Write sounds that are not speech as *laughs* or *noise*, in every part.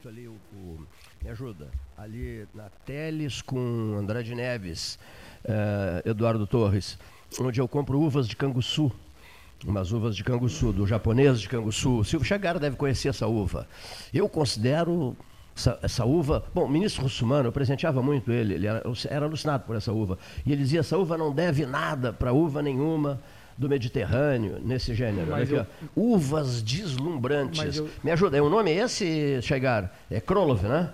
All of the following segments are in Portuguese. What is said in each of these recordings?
muito ali o, o, Me ajuda. Ali na Teles com Andrade Neves, uh, Eduardo Torres, onde eu compro uvas de canguçu. Umas uvas de canguçu, do japonês de canguçu. Silvio Chagara deve conhecer essa uva. Eu considero essa, essa, uva. Bom, o ministro Russumano, eu presenteava muito ele, ele era, era alucinado por essa uva. E ele dizia: essa uva não deve nada para uva nenhuma do Mediterrâneo, nesse gênero. Aqui, eu... Uvas deslumbrantes. Eu... Me ajuda, é o nome esse, Chegar? É Krolov, né?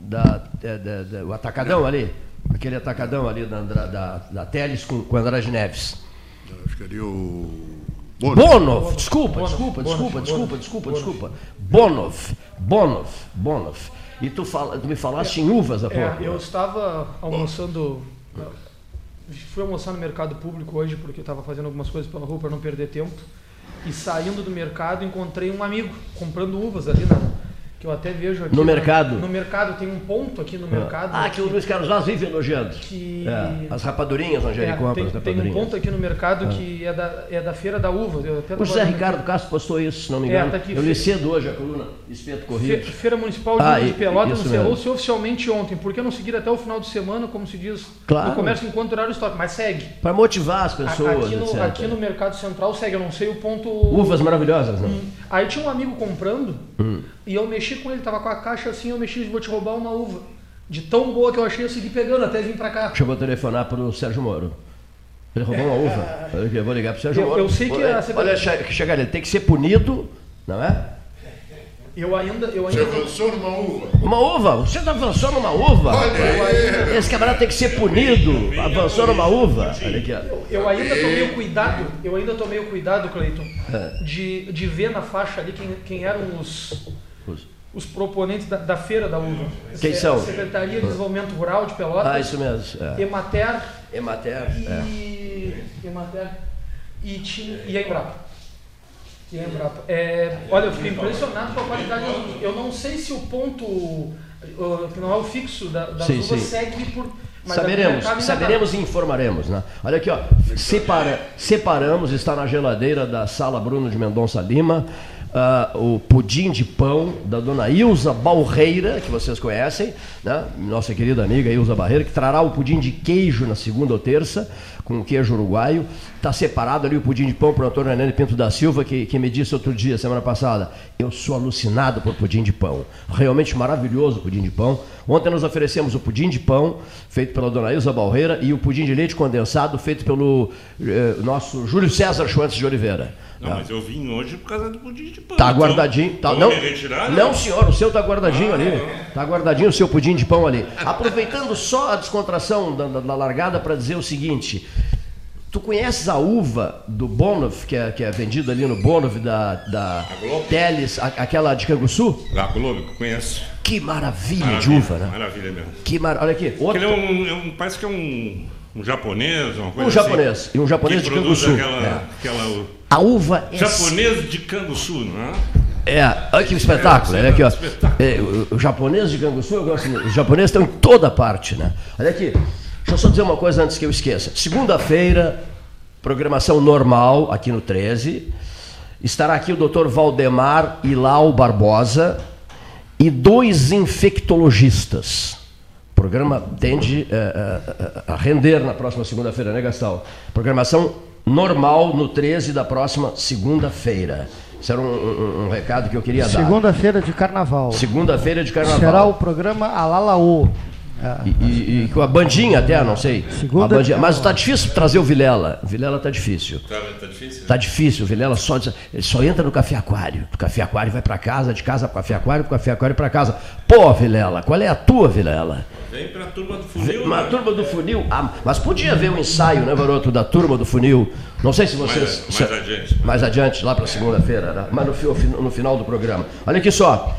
Da, da, da, da, o atacadão ali. Aquele atacadão ali da, da, da Teles com, com Andrade Neves. acho que ali o. Bonov. Bonov. Desculpa, Bonov. desculpa, desculpa, desculpa, desculpa, desculpa. Bonov. Bonov. Bonov. E tu, fala, tu me falaste é, em uvas há pouco. É, eu estava almoçando fui almoçar no mercado público hoje porque eu estava fazendo algumas coisas pela rua para não perder tempo. E saindo do mercado encontrei um amigo comprando uvas ali, né? Que eu até vejo aqui. No mercado? No mercado, tem um ponto aqui no ah. mercado. Ah, que o Luiz Carlos Vaz vive elogiando. Que... É, as rapadurinhas onde é, tem, as rapadurinhas. Tem um ponto aqui no mercado ah. que é da, é da Feira da Uva. o José Ricardo Castro postou isso, se não me é, engano. Tá aqui, eu li cedo hoje a coluna Espeto Corrido. Fe, Feira Municipal de, ah, de Pelotas encerrou-se oficialmente ontem. Por que não seguir até o final de semana, como se diz claro. no comércio enquanto horário estoque? Mas segue. Para motivar as pessoas. Aqui no, aqui no Mercado Central segue, eu não sei o ponto... Uvas maravilhosas, não? Hum. Aí tinha um amigo comprando hum. E eu mexi com ele, tava com a caixa assim, eu mexi, vou te roubar uma uva. De tão boa que eu achei, eu segui pegando até vir para cá. Deixa eu vou telefonar para o Sérgio Moro. Ele roubou uma uva. Eu vou ligar para o Sérgio eu, Moro. Eu sei que... Olha, olha chegar, ele tem que ser punido, não é? Eu ainda, eu ainda. Você avançou numa uva? Uma uva? Você tá avançou numa uva? Olha Esse camarada tem que ser punido. Avançou numa uva. Olha aqui, eu, eu ainda tomei o cuidado, eu ainda tomei o cuidado, Cleiton, é. de, de ver na faixa ali quem, quem eram os, os proponentes da, da feira da uva. Quem são? Secretaria de Desenvolvimento Rural de Pelotas. Ah, isso mesmo. É. Emater. Emater. E, é. Emater. E, tinha, e a Embrapa. Que é Embrapa. É, olha, eu fiquei impressionado com a qualidade. Eu não sei se o ponto, uh, que não é o fixo da, da sim, sim. segue por. saberemos, saberemos e informaremos. Né? Olha aqui, ó, separa, separamos, está na geladeira da sala Bruno de Mendonça Lima, uh, o pudim de pão da dona Ilza Balreira, que vocês conhecem, né? nossa querida amiga Ilza Barreira, que trará o pudim de queijo na segunda ou terça com queijo uruguaio. Está separado ali o pudim de pão para o Antônio Hernani Pinto da Silva, que, que me disse outro dia, semana passada, eu sou alucinado por pudim de pão. Realmente maravilhoso o pudim de pão. Ontem nós oferecemos o pudim de pão, feito pela dona Ilza Balreira, e o pudim de leite condensado, feito pelo eh, nosso Júlio César Schwantz de Oliveira. Não, tá. mas eu vim hoje por causa do pudim de pão. Tá então, guardadinho. Tá, não, retirar, não, senhor, o seu tá guardadinho ah, ali. Não. Tá guardadinho o seu pudim de pão ali. Aproveitando só a descontração da, da largada para dizer o seguinte. Tu conheces a uva do Bonov, que é, que é vendido ali no Bonov da, da Teles, a, aquela de Canguçu? A Globo, conheço. Que maravilha, maravilha, de uva, né? Maravilha mesmo. Que mar... Olha aqui. Outro... É um, é um, parece que é um, um japonês, uma coisa um assim. japonês, e um japonês de Canguçu. Aquela, é. aquela, a uva é... Japonês de Canguçu, não é? É, olha que espetáculo. É, olha aqui, ó. É, o, o, japonês de Canguçu, eu gosto, os japoneses estão em toda parte, né? Olha aqui. Deixa eu só dizer uma coisa antes que eu esqueça. Segunda-feira, programação normal aqui no 13. Estará aqui o Dr. Valdemar Ilau Barbosa e dois infectologistas. O programa tende uh, uh, a render na próxima segunda-feira, né, Gastão? Programação normal no 13 da próxima segunda-feira. Isso era um, um, um, recado que eu queria dar. Segunda-feira de carnaval. Segunda-feira de carnaval. Será o programa Alalaô. E, e, e, com a bandinha até, não sei. Segunda bandinha. Mas está difícil trazer o Vilela. O Vilela está difícil. Tá, tá difícil? Está difícil. O Vilela só, ele só entra no Café Aquário. Do Café Aquário vai para casa, de casa para Café Aquário, do Café Aquário para casa. Pô, Vilela, qual é a tua, Vilela? Vem para a turma do funil. Uma né? turma do funil. Ah, mas podia haver um ensaio, né, garoto, da turma do funil. Não sei se vocês. Mais, mais adiante. Mais adiante, lá para segunda-feira, né? mas no, no final do programa. Olha aqui só.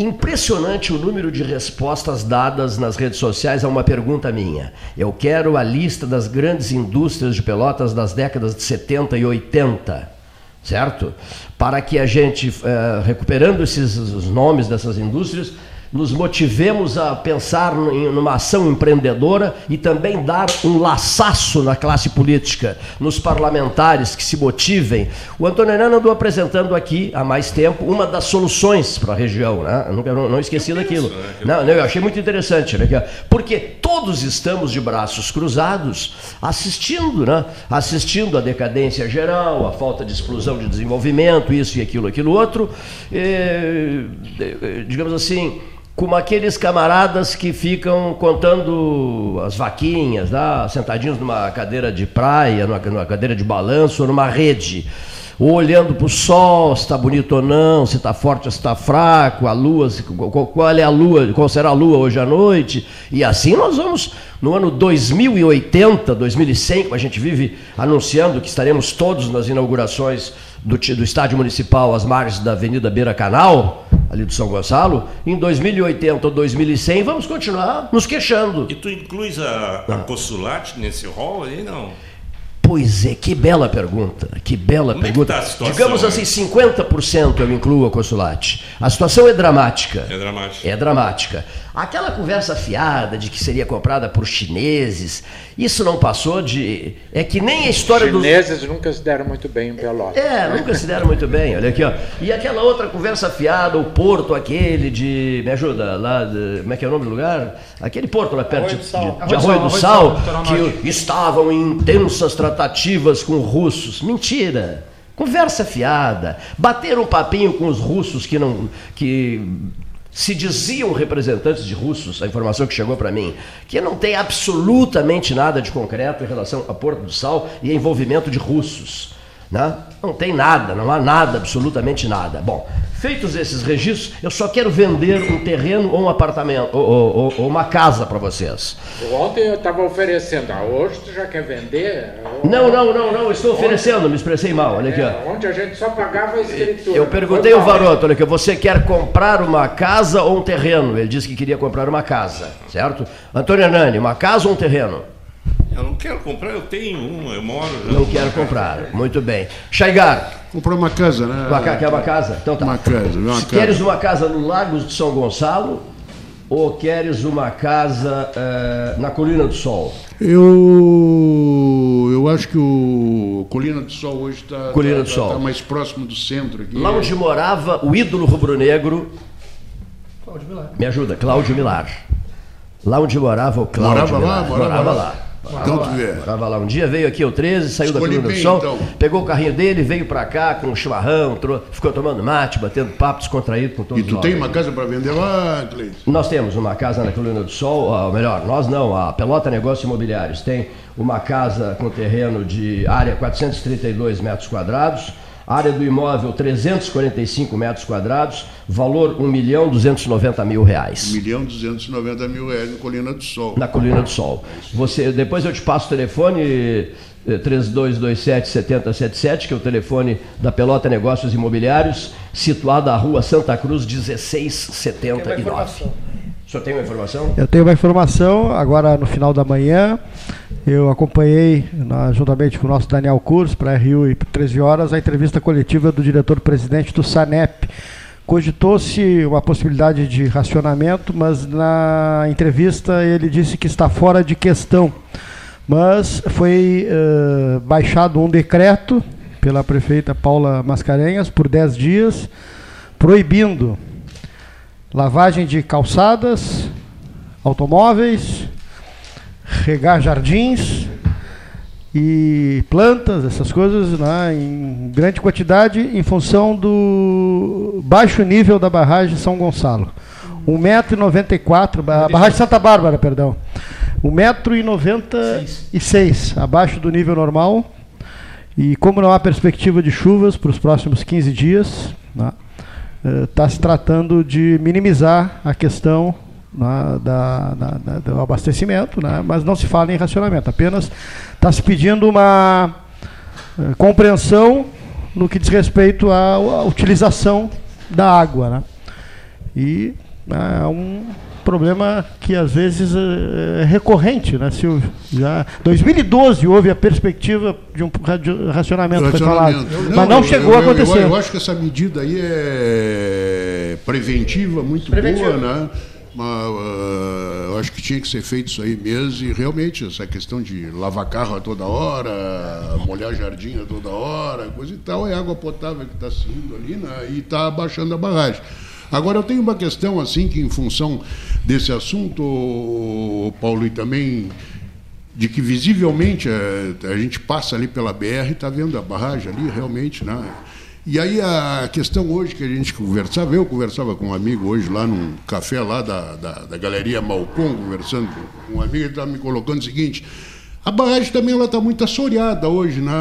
Impressionante o número de respostas dadas nas redes sociais a uma pergunta minha. Eu quero a lista das grandes indústrias de Pelotas das décadas de 70 e 80, certo? Para que a gente, uh, recuperando esses os nomes dessas indústrias, nos motivemos a pensar numa ação empreendedora e também dar um laçaço na classe política, nos parlamentares que se motivem. O Antônio Helena andou apresentando aqui há mais tempo uma das soluções para a região, né? Eu não, não esqueci daquilo. Não, não, eu achei muito interessante, né? porque todos estamos de braços cruzados assistindo, né? assistindo a decadência geral, a falta de explosão de desenvolvimento, isso e aquilo, aquilo outro. E, digamos assim, como aqueles camaradas que ficam contando as vaquinhas, lá, sentadinhos numa cadeira de praia, numa, numa cadeira de balanço, ou numa rede, ou olhando para o sol, se está bonito ou não, se está forte ou se está fraco, a lua, qual é a lua, qual será a lua hoje à noite, e assim nós vamos no ano 2080, 2100, como a gente vive anunciando que estaremos todos nas inaugurações do, do estádio municipal às margens da Avenida Beira Canal, ali do São Gonçalo, em 2080 ou 2100 vamos continuar nos queixando. E tu incluis a, a Consulate nesse rol aí, não? Pois é, que bela pergunta, que bela Como é que pergunta. tá situação, Digamos assim, 50% eu incluo a Consulate. A situação é dramática. É dramático. É dramática. Aquela conversa fiada de que seria comprada por chineses, isso não passou de. É que nem a história dos. chineses nunca se deram muito bem em Pelotas. É, nunca se deram muito bem, olha aqui, ó. E aquela outra conversa fiada, o porto aquele de. Me ajuda, lá. De, como é que é o nome do lugar? Aquele porto lá perto Arroio de, Sal. de- de Arroio do Arroio do Sal, Sal, Arroio do Sal, que estavam em intensas tratativas com russos. Mentira. Conversa fiada. Bater um papinho com os russos que não. que se diziam representantes de russos, a informação que chegou para mim, que não tem absolutamente nada de concreto em relação a Porto do Sal e envolvimento de russos. Né? Não tem nada, não há nada, absolutamente nada. Bom, feitos esses registros, eu só quero vender um terreno ou um apartamento, ou, ou- ou- uma casa para vocês. Ontem eu estava oferecendo, ah, hoje tu já quer vender? Não, não, não, não, estou oferecendo, me expressei mal, olha aqui. É, Onde a gente só pagava a escritura. Eu perguntei ao. Varoto, olha aqui, você quer comprar uma casa ou um terreno? Ele disse que queria comprar uma casa, certo? Antônio Hernani, uma casa ou um terreno? Eu não quero comprar, eu tenho uma, eu moro já. Não quero comprar. Muito bem. Chaigar, Comprar uma casa, né? uma quer uma casa? Então tá. Uma casa, uma Se casa. queres uma casa no Lagos de São Gonçalo ou queres uma casa eh, na Colina do Sol? Eu, eu acho que o Colina do Sol hoje está Colina do Sol. mais próximo do centro aqui. Lá onde morava o ídolo rubro-negro, Cláudio Vilar. me ajuda, Cláudio Milar. Lá onde morava o Cláudio Morava lá? Milar. Morava lá. lá. Então vê. Morava lá. Um dia veio aqui o 13, saiu da Escolhi Colina do Sol, então. pegou o carrinho dele, veio pra cá com um chimarrão, trou- ficou tomando mate, batendo papo descontraído com todos E tu nós. tem uma casa para vender lá, Cleiton? Nós temos uma casa na Colina do Sol, ou melhor, nós não, a Pelota Negócios Imobiliários tem uma casa com terreno de área 432 metros quadrados, área do imóvel 345 metros quadrados, valor 1 milhão 290 mil 1 reais. milhão e 290 mil reais no Colina do Sol. Na Colina do Sol. Você, depois eu te passo o telefone eh, 3227-7077, que é o telefone da Pelota Negócios Imobiliários, situado à rua Santa Cruz Tem uma 1679. O senhor tem uma informação? Eu tenho uma informação, agora no final da manhã, eu acompanhei, na- juntamente com o nosso Daniel Curso, para RU e por 13 horas, a entrevista coletiva do diretor-presidente do SANEP. Cogitou-se uma possibilidade de racionamento, mas na entrevista ele disse que está fora de questão. Mas foi eh, baixado um decreto pela prefeita Paula Mascarenhas por 10 dias, proibindo lavagem de calçadas, automóveis, regar jardins e plantas, essas coisas, né, em grande quantidade, em função do baixo nível da barragem São Gonçalo. 1,94m, a barragem Santa Bárbara, perdão. 1,96m, abaixo do nível normal. E como não há perspectiva de chuvas para os próximos 15 dias, né, está se tratando de minimizar a questão né, da- do abastecimento, né, mas não se fala em racionamento, apenas está se pedindo uma eh, compreensão no que diz respeito à, à utilização da água. Né, e é um, problema que às vezes é, é recorrente, né, Silvio? Já 2012 houve a perspectiva de um radio- racionamento, foi falado, Racionamento. mas não chegou eu, a acontecer. Eu, acho que essa medida aí é preventiva, muito Preventiva. boa, né? Mas, ah, eu acho que tinha que ser feito isso aí mesmo e realmente essa questão de lavar carro a toda hora, molhar jardim a toda hora, coisa e tal, é água potável que está saindo ali né? e está abaixando a barragem. Agora eu tenho uma questão assim que em função desse assunto, Paulo, e também de que visivelmente eh, a, gente passa ali pela BR e está vendo a barragem ali realmente, né? E aí a questão hoje que a gente conversava, eu conversava com um amigo hoje lá num café lá da, da, da Galeria Malcom, conversando com um amigo, ele estava me colocando o seguinte, a barragem também ela está muito assoreada hoje, né,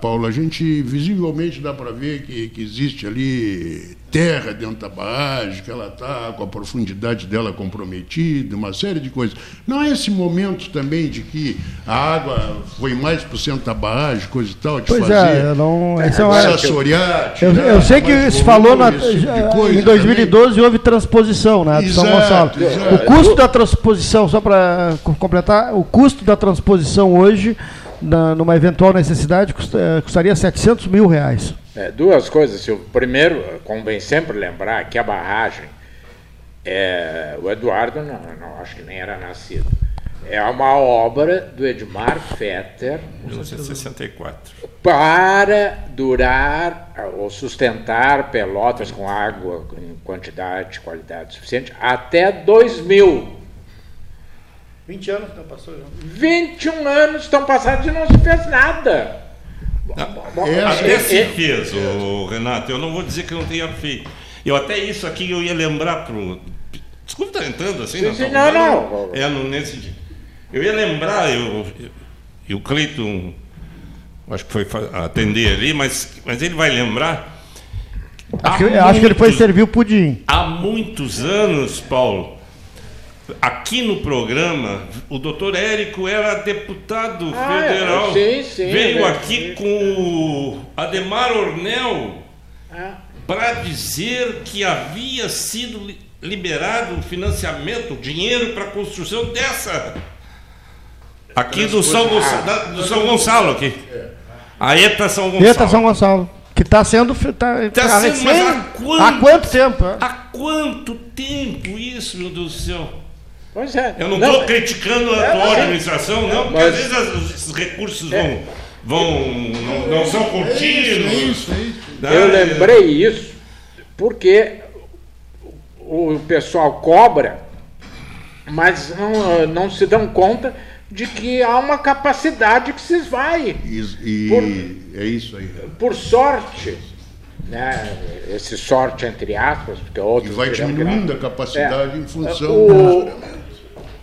Paulo? A gente visivelmente dá para ver que, que existe ali terra dentro da barragem, que ela está com a profundidade dela comprometida, uma série de coisas. Não é esse momento também de que a água foi mais para o centro da barragem, coisa e tal, de Pois fazer. é, eu não. Essa é uma- se assorear, Eu, tirar eu sei que se falou na, tipo em 2012 houve transposição né, de São Exato, Gonçalo. exato. O custo da transposição, só para completar, o custo da transposição hoje, na- numa eventual necessidade, custa- eh, custaria 700 mil reais. É, duas coisas, Silvio. Primeiro, convém sempre lembrar que a barragem, é, o Eduardo não, não, acho que nem era nascido, é uma obra do Edmar Fetter 1964. para durar ou sustentar Pelotas com água em quantidade e qualidade suficiente até 2000. 20 anos não passou. 21 anos estão passados e não se fez nada. É, Até se é- fez, ô, Renato. Eu não vou dizer que não tenha feito. Eu até isso aqui eu ia lembrar pro. Desculpa estar entrando assim, não, conversa. não. É no, nesse. Eu ia lembrar, eu, e o Cleiton, acho que foi atender ali, mas, mas ele vai lembrar. Acho acho que ele foi muitos- servir o pudim. Há muitos anos, Paulo, aqui no programa, o doutor Érico era deputado Ah, federal. sim, sim, Veio é, aqui sim. com o Ademar Ornel Ah, para dizer que havia sido li- liberado o financiamento, o dinheiro para a construção dessa. Aqui do São, Gonçalo, da- do São Gonçalo aqui. A ETA São Gonçalo. Eita, São Gonçalo. Que está sendo. fe- Tá, Tá tá sendo, mas há quanto- há quanto tempo? é? Há quanto tempo isso, meu Deus do céu? Pois é. Eu não estou criticando a É, tua mas- administração, não, porque mas- às vezes esses recursos vão, vão não, não são contínuos. É isso, é isso. né? Eu lembrei isso porque o pessoal cobra, mas não, não se dão conta de que há uma capacidade que se esvai. E, e Por- é isso aí. Por sorte, né, esse sorte entre aspas, porque E outros vai dirão que diminuindo não. a capacidade É. em função. O-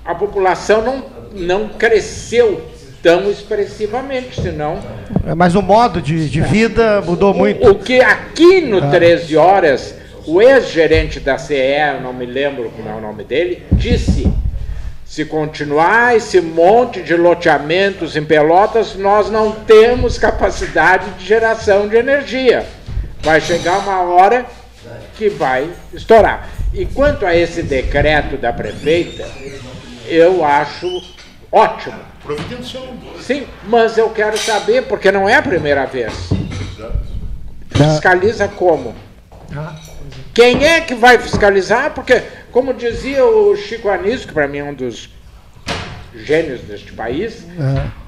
a população não, não cresceu tão expressivamente, senão É, Mas o modo de, de vida mudou muito. O, o que aqui no 13 Horas, o ex-gerente da CE, eu não me lembro como é o nome dele, disse: se continuar esse monte de loteamentos em Pelotas, nós não temos capacidade de geração de energia. Vai chegar uma hora que vai estourar. E quanto a esse decreto da prefeita, eu acho ótimo. Providencial. Sim, mas eu quero saber, porque não é a primeira vez. Fiscaliza como? Quem é que vai fiscalizar? Porque, como dizia o Chico Anísio, que para mim é um dos gênios deste país,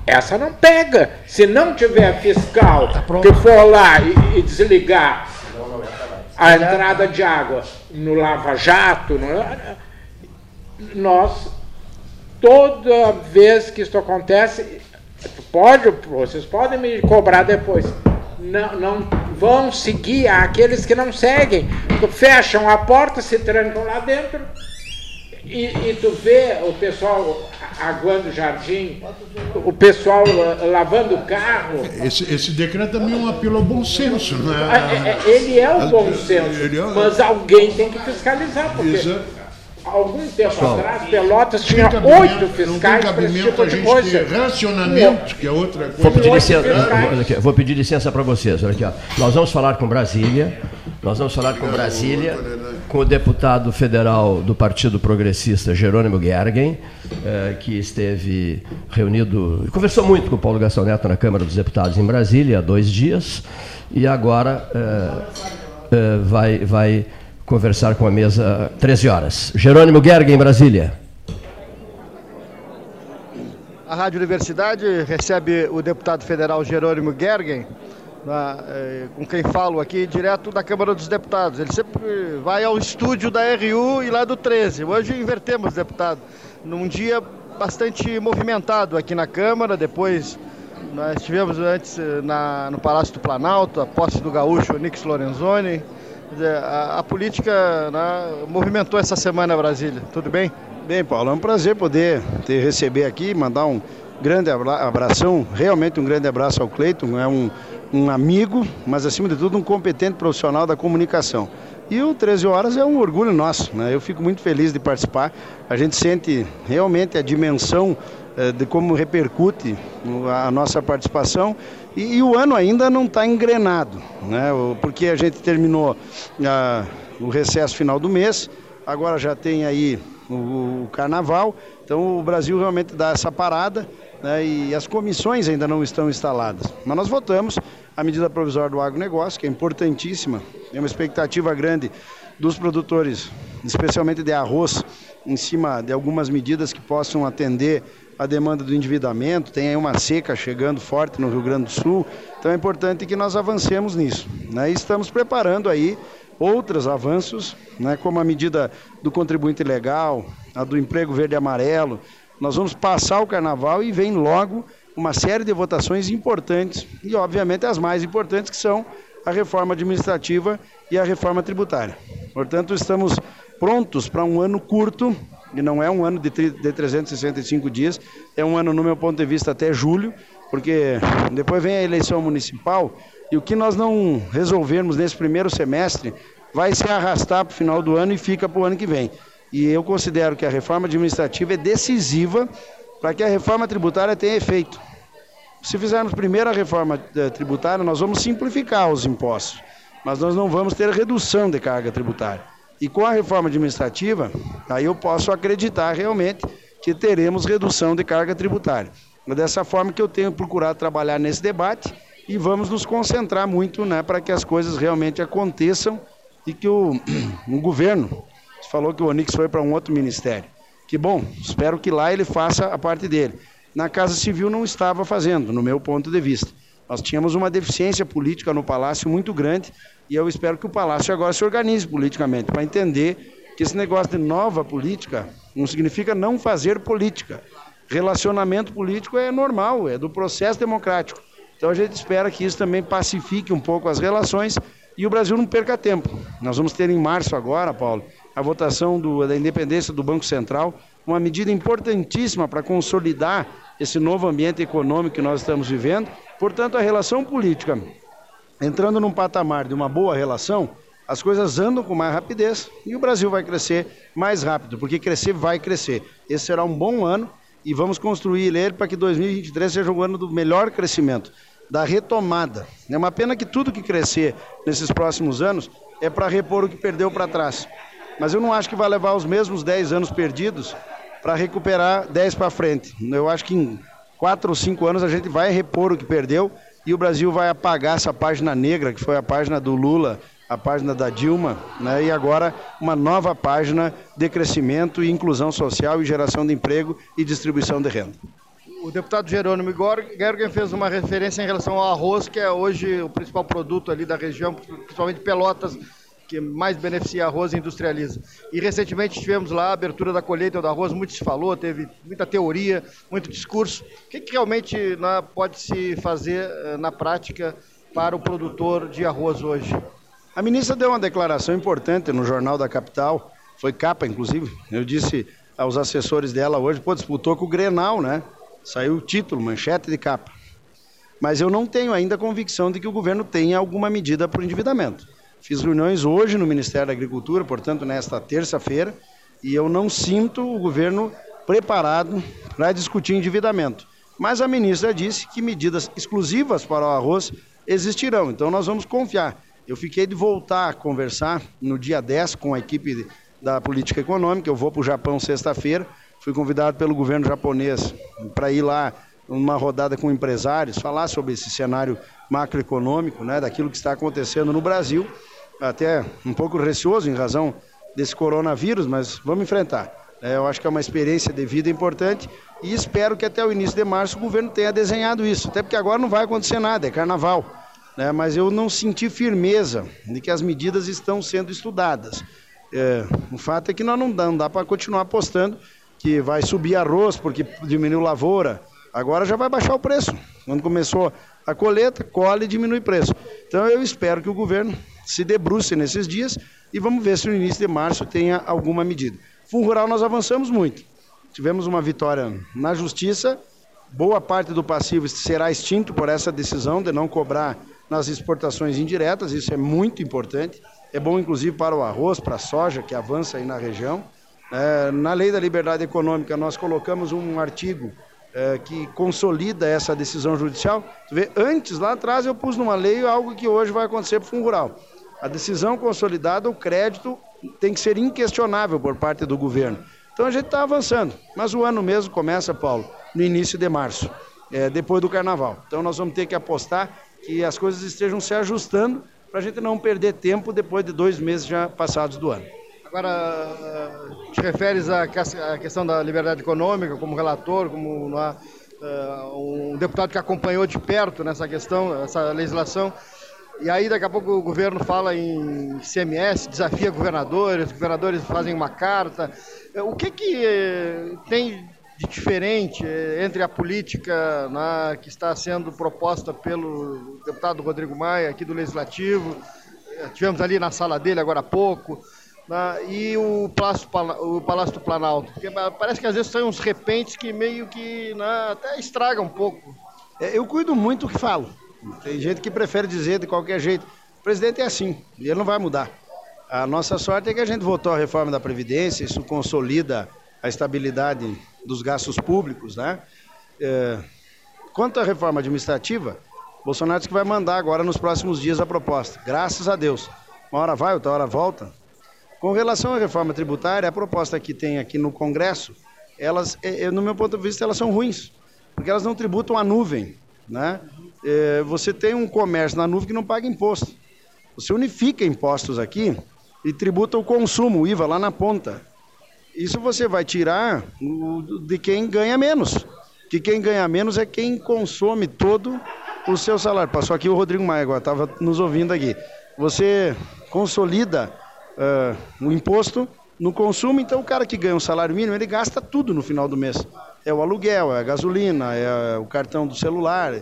essa não pega. Se não tiver fiscal que for lá e, e desligar a entrada de água no lava-jato, no- nós toda vez que isso acontece, pode, vocês podem me cobrar depois. Não, não vão seguir aqueles que não seguem. Fecham a porta, se trancam lá dentro. E, e tu vê o pessoal aguando o jardim, o pessoal la- lavando o carro. Esse, esse decreto também é um apelo ao bom senso, não Ah, é- é? é- Ele é o bom senso, mas alguém tem que fiscalizar, porque Exato. Algum tempo Pessoal, atrás, Pelotas tinha oito fiscais para esse tipo de coisa. racionamento, que é outra coisa. Vou pedir licença, vou pedir licença para vocês. Olha aqui, ó. Nós vamos falar com Brasília. Nós vamos falar com Brasília, com o deputado federal do Partido Progressista, Jerônimo Gergen, eh, que esteve reunido e conversou muito com o Paulo Gastão Neto na Câmara dos Deputados em Brasília há dois dias. E agora eh, eh, vai, vai conversar com a mesa 13 horas. Jerônimo Gergen, em Brasília. A Rádio Universidade recebe o deputado federal Jerônimo Gergen, na, eh, com quem falo aqui, direto da Câmara dos Deputados. Ele sempre vai ao estúdio da RU e lá do 13. Hoje invertemos, deputado, num dia bastante movimentado aqui na Câmara, depois nós tivemos antes eh, na, no Palácio do Planalto a posse do gaúcho Nix Lorenzoni, a, a política né, movimentou essa semana Brasília. Tudo bem? Bem, Paulo, é um prazer poder te receber aqui, mandar um grande abração, realmente um grande abraço ao Cleiton, é um, um amigo, mas acima de tudo um competente profissional da comunicação. E o 13 Horas é um orgulho nosso, né? eu fico muito feliz de participar, a gente sente realmente a dimensão eh, de como repercute a nossa participação e, e o ano ainda não está engrenado, né? porque a gente terminou ah, o recesso final do mês, agora já tem aí o, o carnaval, então o Brasil realmente dá essa parada né? e as comissões ainda não estão instaladas. Mas nós votamos a medida provisória do agronegócio, que é importantíssima, é uma expectativa grande dos produtores, especialmente de arroz, em cima de algumas medidas que possam atender a demanda do endividamento, tem aí uma seca chegando forte no Rio Grande do Sul, então é importante que nós avancemos nisso. Né? E estamos preparando aí outros avanços, né? como a medida do contribuinte legal, a do emprego verde e amarelo. Nós vamos passar o carnaval e vem logo uma série de votações importantes e, obviamente, as mais importantes que são a reforma administrativa e a reforma tributária. Portanto, estamos prontos para um ano curto e não é um ano de, de 365 dias, é um ano, no meu ponto de vista, até julho, porque depois vem a eleição municipal e o que nós não resolvermos nesse primeiro semestre vai se arrastar para o final do ano e fica para o ano que vem. E eu considero que a reforma administrativa é decisiva para que a reforma tributária tenha efeito. Se fizermos primeiro a reforma eh, tributária, nós vamos simplificar os impostos, mas nós não vamos ter redução de carga tributária. E com a reforma administrativa, aí eu posso acreditar realmente que teremos redução de carga tributária. É dessa forma que eu tenho procurado trabalhar nesse debate e vamos nos concentrar muito né, para que as coisas realmente aconteçam e que o, *clears throat* o governo, você falou que o Onix foi para um outro ministério. Que bom, espero que lá ele faça a parte dele. Na Casa Civil não estava fazendo, no meu ponto de vista. Nós tínhamos uma deficiência política no Palácio muito grande e eu espero que o Palácio agora se organize politicamente para entender que esse negócio de nova política não significa não fazer política. Relacionamento político é normal, é do processo democrático. Então a gente espera que isso também pacifique um pouco as relações e o Brasil não perca tempo. Nós vamos ter em março agora, Paulo, a votação do, da independência do Banco Central, uma medida importantíssima para consolidar esse novo ambiente econômico que nós estamos vivendo. Portanto, a relação política entrando num patamar de uma boa relação, as coisas andam com mais rapidez e o Brasil vai crescer mais rápido, porque crescer vai crescer. Esse será um bom ano e vamos construir ele para que 2023 seja um ano do melhor crescimento, da retomada. É uma pena que tudo que crescer nesses próximos anos é para repor o que perdeu para trás. Mas eu não acho que vai levar os mesmos 10 anos perdidos para recuperar 10 para frente. Eu acho que em 4 ou 5 anos a gente vai repor o que perdeu e o Brasil vai apagar essa página negra, que foi a página do Lula, a página da Dilma, né? e agora uma nova página de crescimento e inclusão social e geração de emprego e distribuição de renda. O deputado Jerônimo Gergen fez uma referência em relação ao arroz, que é hoje o principal produto ali da região, principalmente Pelotas, que mais beneficia arroz e industrializa. E recentemente tivemos lá a abertura da colheita do arroz, muito se falou, teve muita teoria, muito discurso. O que, que realmente né, pode se fazer eh, na prática para o produtor de arroz hoje? A ministra deu uma declaração importante no Jornal da Capital, foi capa, inclusive. Eu disse aos assessores dela hoje, pô, disputou com o Grenal, né? Saiu o título, manchete de capa. Mas eu não tenho ainda convicção de que o governo tenha alguma medida para o endividamento. Fiz reuniões hoje no Ministério da Agricultura, portanto, nesta terça-feira, E eu não sinto o governo preparado para discutir endividamento. Mas a ministra disse que medidas exclusivas para o arroz existirão, então nós vamos confiar. Eu fiquei de voltar a conversar no dia 10 com a equipe da política econômica. Eu vou para o Japão sexta-feira. Fui convidado pelo governo japonês para ir lá numa rodada com empresários, falar sobre esse cenário macroeconômico, né, daquilo que está acontecendo no Brasil. Até um pouco receoso em razão desse coronavírus, mas vamos enfrentar. É, eu acho que é uma experiência de vida importante e espero que até o início de março o governo tenha desenhado isso, até porque agora não vai acontecer nada, é carnaval né, mas eu não senti firmeza de que as medidas estão sendo estudadas. É, o fato é que nós não dá, dá para continuar apostando que vai subir arroz porque diminuiu lavoura. Agora já vai baixar o preço. Quando começou a colheita, colhe e diminui o preço. Então eu espero que o governo se debruce nesses dias e vamos ver se no início de março tenha alguma medida. Fundo Rural nós avançamos muito. Tivemos uma vitória na justiça, boa parte do passivo será extinto por essa decisão de não cobrar nas exportações indiretas, isso é muito importante. É bom, inclusive, para o arroz, para a soja, que avança aí na região. É, na Lei da Liberdade Econômica, nós colocamos um artigo é, que consolida essa decisão judicial. Vê, antes, lá atrás, eu pus numa lei algo que hoje vai acontecer para o Fundo Rural. A decisão consolidada, o crédito tem que ser inquestionável por parte do governo. Então a gente está avançando, mas o ano mesmo começa, Paulo, no início de março, é, depois do carnaval. Então nós vamos ter que apostar que as coisas estejam se ajustando para a gente não perder tempo depois de dois meses já passados do ano. Agora, te referes à questão da liberdade econômica, como relator, como um deputado que acompanhou de perto nessa questão, essa legislação. E aí, daqui a pouco, o governo fala em CMS, desafia governadores, governadores fazem uma carta. O que, que tem de diferente eh, entre a política né, que está sendo proposta pelo deputado Rodrigo Maia, aqui do Legislativo, eh, tivemos ali na sala dele agora há pouco, né, e o Palácio, o Palácio do Planalto. Porque parece que às vezes são uns repentes que meio que né, até estragam um pouco. É, eu cuido muito do que falo. Tem gente que prefere dizer de qualquer jeito. O presidente é assim, e ele não vai mudar. A nossa sorte é que a gente votou a reforma da Previdência, isso consolida a estabilidade dos gastos públicos, né? É, quanto à reforma administrativa, Bolsonaro disse que vai mandar agora nos próximos dias a proposta. Graças a Deus. Uma hora vai, outra hora volta. Com relação à reforma tributária, a proposta que tem aqui no Congresso, elas, é, é, no meu ponto de vista, elas são ruins, porque elas não tributam a nuvem, né? É, você tem um comércio na nuvem que não paga imposto. Você unifica impostos aqui e tributa o consumo, o IVA lá na ponta. Isso você vai tirar de quem ganha menos. Que quem ganha menos é quem consome todo o seu salário. Passou aqui o Rodrigo Maia agora, estava nos ouvindo aqui. Você consolida uh, o imposto no consumo, então o cara que ganha um salário mínimo, ele gasta tudo no final do mês. É o aluguel, é a gasolina, é o cartão do celular,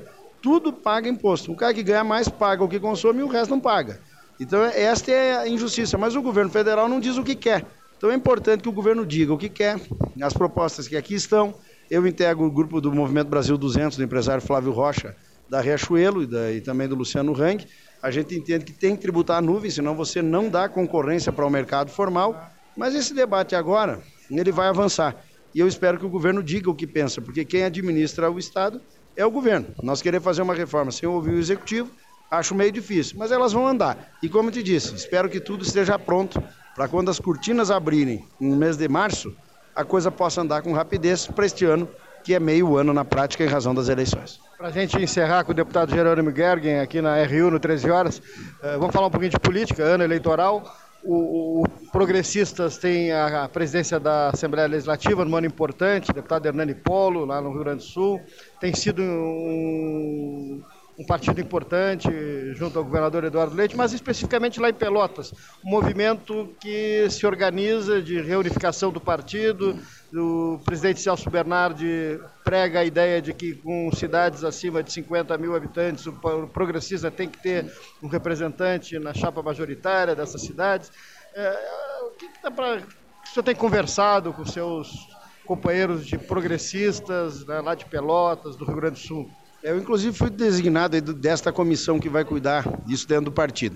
tudo paga imposto. O cara que ganha mais paga o que consome e o resto não paga. Então esta é a injustiça, mas o governo federal não diz o que quer. Então é importante que o governo diga o que quer, as propostas que aqui estão. Eu integro o grupo do Movimento Brasil 200, do empresário Flávio Rocha, da Riachuelo e, da, e também do Luciano Rang. A gente entende que tem que tributar a nuvem, senão você não dá concorrência para o mercado formal. Mas esse debate agora, ele vai avançar. E eu espero que o governo diga o que pensa, porque quem administra o Estado é o governo. Nós queremos fazer uma reforma sem ouvir o Executivo, acho meio difícil, mas elas vão andar. E como eu te disse, espero que tudo esteja pronto para quando as cortinas abrirem no mês de março, a coisa possa andar com rapidez para este ano, que é meio ano na prática em razão das eleições. Para a gente encerrar com o deputado Jerônimo Gergen aqui na RU no 13 horas, uh, vamos falar um pouquinho de política, ano eleitoral. O, o, Progressistas tem a, presidência da Assembleia Legislativa, num ano importante, deputado Hernani Polo, lá no Rio Grande do Sul. Tem sido um, um partido importante junto ao governador Eduardo Leite, mas especificamente lá em Pelotas, um movimento que se organiza de reunificação do partido. O presidente Celso Bernardi prega a ideia de que com cidades acima de 50 mil habitantes, o progressista tem que ter um representante na chapa majoritária dessas cidades. É, o que, dá para. O senhor tem conversado com seus companheiros de progressistas né, lá de Pelotas, do Rio Grande do Sul? Eu, inclusive, fui designado desta comissão que vai cuidar disso dentro do partido.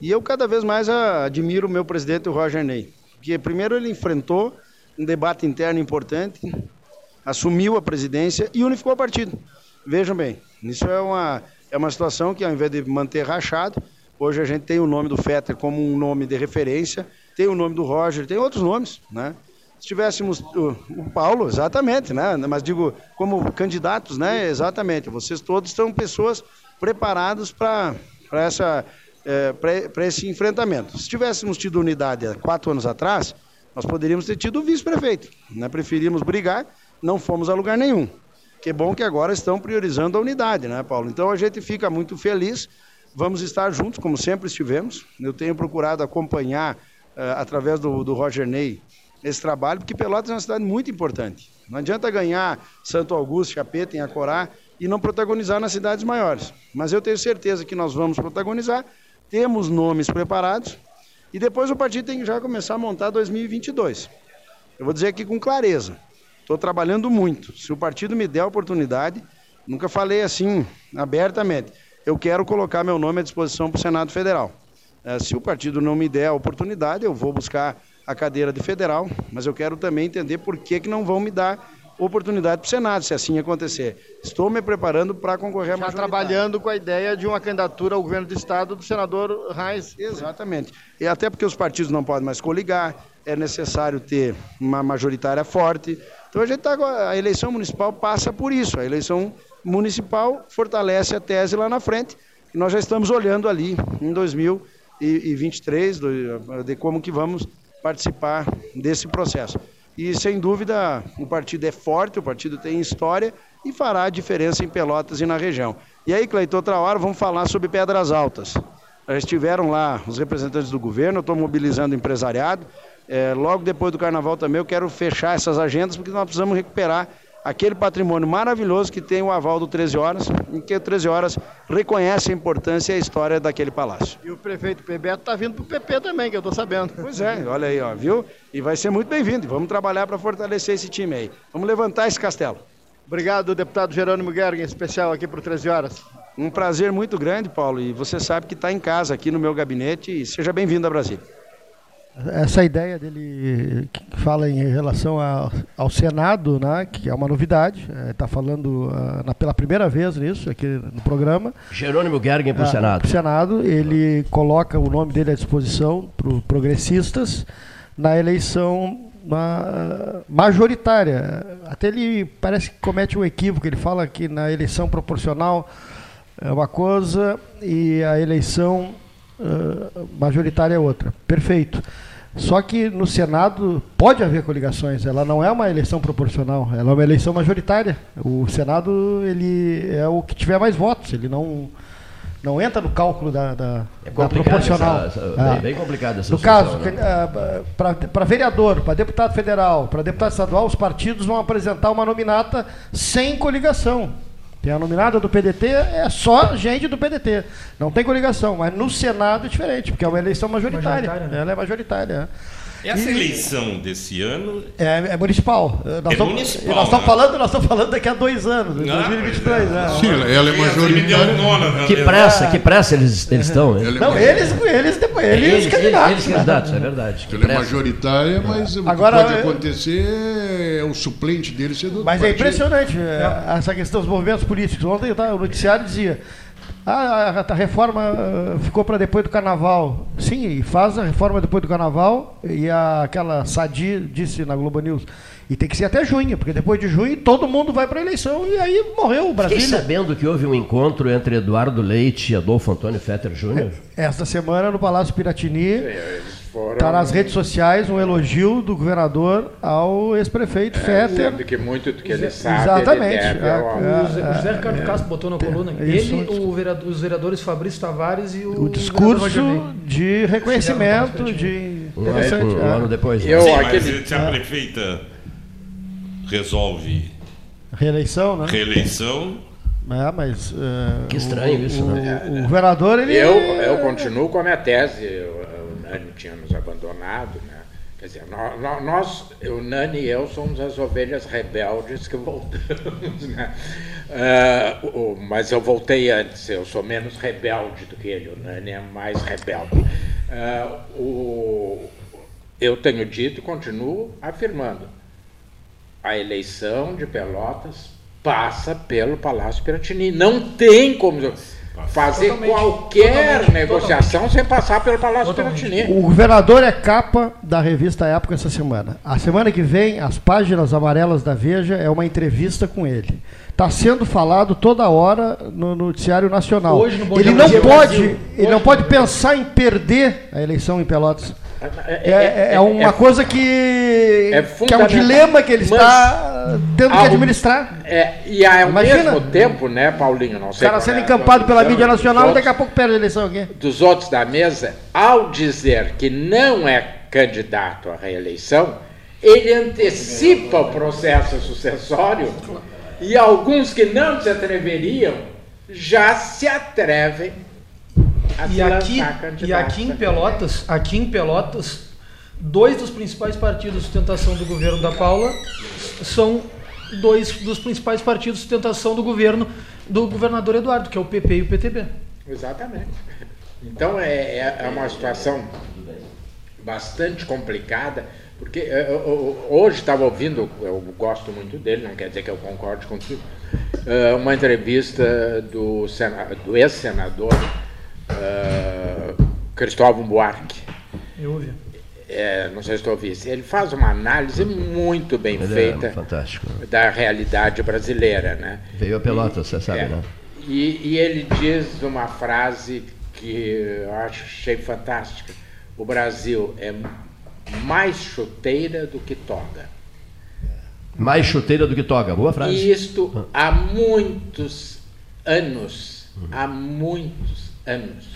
E eu cada vez mais admiro o meu presidente, o Roger Ney. Porque primeiro ele enfrentou um debate interno importante, assumiu a presidência e unificou o partido. Vejam bem, isso é uma, é uma situação que ao invés de manter rachado, hoje a gente tem o nome do Fetter como um nome de referência, tem o nome do Roger, tem outros nomes, né? Se tivéssemos o, o Paulo, exatamente, né? Mas digo, como candidatos, né? Exatamente. Vocês todos são pessoas preparadas para essa é, para esse enfrentamento. Se tivéssemos tido unidade há quatro anos atrás, nós poderíamos ter tido o vice-prefeito. Né? Preferimos brigar, não fomos a lugar nenhum. Que bom que agora estão priorizando a unidade, né, Paulo? Então a gente fica muito feliz. Vamos estar juntos, como sempre estivemos. Eu tenho procurado acompanhar, uh, através do, do Roger Ney, esse trabalho, porque Pelotas é uma cidade muito importante. Não adianta ganhar Santo Augusto, Chapeta, Acorá e não protagonizar nas cidades maiores. Mas eu tenho certeza que nós vamos protagonizar, temos nomes preparados e depois o partido tem que já começar a montar 2022. Eu vou dizer aqui com clareza, estou trabalhando muito. Se o partido me der a oportunidade, nunca falei assim abertamente, eu quero colocar meu nome à disposição para o Senado Federal. É, se o partido não me der a oportunidade, eu vou buscar a cadeira de federal, mas eu quero também entender por que, que não vão me dar oportunidade para o Senado, se assim acontecer. Estou me preparando para concorrer a Já trabalhando com a ideia de uma candidatura ao governo do Estado do senador Reis. Exatamente. E até porque os partidos não podem mais coligar, é necessário ter uma majoritária forte. Então a gente tá, a eleição municipal passa por isso. A eleição municipal fortalece a tese lá na frente. E nós já estamos olhando ali em 2023 de como que vamos participar desse processo. E sem dúvida o partido é forte, o partido tem história e fará a diferença em Pelotas e na região. E aí, Cleiton, outra hora vamos falar sobre Pedras Altas. Estiveram lá os representantes do governo, estou mobilizando o empresariado. É, logo depois do carnaval também eu quero fechar essas agendas porque nós precisamos recuperar aquele patrimônio maravilhoso que tem o aval do 13 Horas, em que o 13 Horas reconhece a importância e a história daquele palácio. E o prefeito Bebeto está vindo para o PP também, que eu estou sabendo. Pois é, olha aí, ó, viu? E vai ser muito bem-vindo. Vamos trabalhar para fortalecer esse time aí. Vamos levantar esse castelo. Obrigado, deputado Jerônimo Gergen, especial aqui para o 13 Horas. Um prazer muito grande, Paulo, e você sabe que está em casa aqui no meu gabinete e seja bem-vindo a Brasília. Essa ideia dele que fala em relação a, ao Senado, né, que é uma novidade, está é, falando uh, na, pela primeira vez nisso aqui no programa. Jerônimo Gergen para o ah, Senado. Para o Senado, ele coloca o nome dele à disposição para os progressistas na eleição uma, majoritária. Até ele parece que comete um equívoco, ele fala que na eleição proporcional é uma coisa e a eleição uh, majoritária é outra. Perfeito. Só que no Senado pode haver coligações, ela não é uma eleição proporcional, ela é uma eleição majoritária. O Senado ele é o que tiver mais votos, ele não não entra no cálculo da, da, é da proporcional. Essa, essa, ah. bem complicado essa No caso, né? Ah, para vereador, para deputado federal, para deputado estadual, os partidos vão apresentar uma nominata sem coligação. Tem a nominada do PDT, é só gente do PDT. Não tem coligação, mas no Senado é diferente, porque é uma eleição majoritária. majoritária né? Ela é majoritária. Essa e, eleição desse ano. É, é municipal. Nós é estamos, municipal. Nós estamos, né? falando, nós estamos falando daqui a dois anos, em 2023. Né? Sim, ela é majoritária. Que pressa, que pressa eles, eles estão. Hein? Não, eles, eles, depois, eles, eles, candidatos. Eles, eles candidatos, é verdade. Ela é majoritária, mas Agora, o que pode acontecer é o suplente dele ser do Mas é partido. é impressionante é. essa questão dos movimentos políticos. Ontem o noticiário dizia ah, a, reforma ah, ficou para depois do carnaval. Sim, faz a reforma depois do carnaval. E a, aquela Sadi disse na Globo News. E tem que ser até junho, porque depois de junho todo mundo vai para a eleição e aí morreu o Brasil. Fiquei sabendo que houve um encontro entre Eduardo Leite e Adolfo Antônio Fetter Júnior. É, esta semana no Palácio Piratini. Está nas redes sociais um elogio do governador ao ex-prefeito é, Fetter. Do que muito do que ele sabe. Exatamente. Ele deve, é, o, o José Ricardo Castro botou na coluna. Ele, o vereador, os vereadores Fabrício Tavares e o. O discurso de reconhecimento, de. Interessante. Um, um ano depois. Eu, Sim, aquele... se a prefeita resolve. Reeleição, né? Reeleição. É, mas. Uh, que estranho o, isso, o, né? O, o vereador, ele. Eu, eu continuo com a minha tese. Eu, Nani tinha nos abandonado, né? Quer dizer, nós, nós, o Nani e eu somos as ovelhas rebeldes que voltamos, *laughs* né? Uh, o, mas eu voltei antes, eu sou menos rebelde do que ele, o Nani é mais rebelde. Uh, o, eu tenho dito e continuo afirmando: a eleição de Pelotas passa pelo Palácio Piratini. Não tem como fazer totalmente, qualquer totalmente, negociação totalmente. sem passar pelo Palácio Piratini. O governador é capa da revista Época essa semana. A semana que vem, as páginas amarelas da Veja é uma entrevista com ele. Está sendo falado toda hora no noticiário nacional. Hoje, no ele não pode, ele não pode pensar em perder a eleição em Pelotas. É, é, é, é uma é, coisa que é, que é um dilema que ele está tendo que administrar. É, e ao Imagina. mesmo tempo, né, Paulinho? Não sei o cara sendo encampado pela mídia nacional e daqui a pouco perde a eleição aqui. Dos outros da mesa, ao dizer que não é candidato à reeleição, ele antecipa o processo sucessório e alguns que não se atreveriam já se atrevem e aqui, e aqui em Pelotas, aqui em Pelotas, dois dos principais partidos de sustentação do governo da Paula são dois dos principais partidos de sustentação do governo do governador Eduardo, que é o PP e o PTB. Exatamente. Então é, é, é uma situação bastante complicada, porque é, eu, eu, hoje estava ouvindo, eu gosto muito dele, não quer dizer que eu concorde contigo, é, uma entrevista do, do ex-senador uh, Cristóvão Buarque. Eu ouvi. É, não sei se estou ouvindo. Ele faz uma análise muito bem Ele é feita é da realidade brasileira. Né? Veio a pelota, você sabe, é, né? E, e, ele diz uma frase que eu achei fantástica. O Brasil é mais chuteira do que toga. Mais chuteira do que toga, boa frase. E isto há muitos anos, há muitos anos.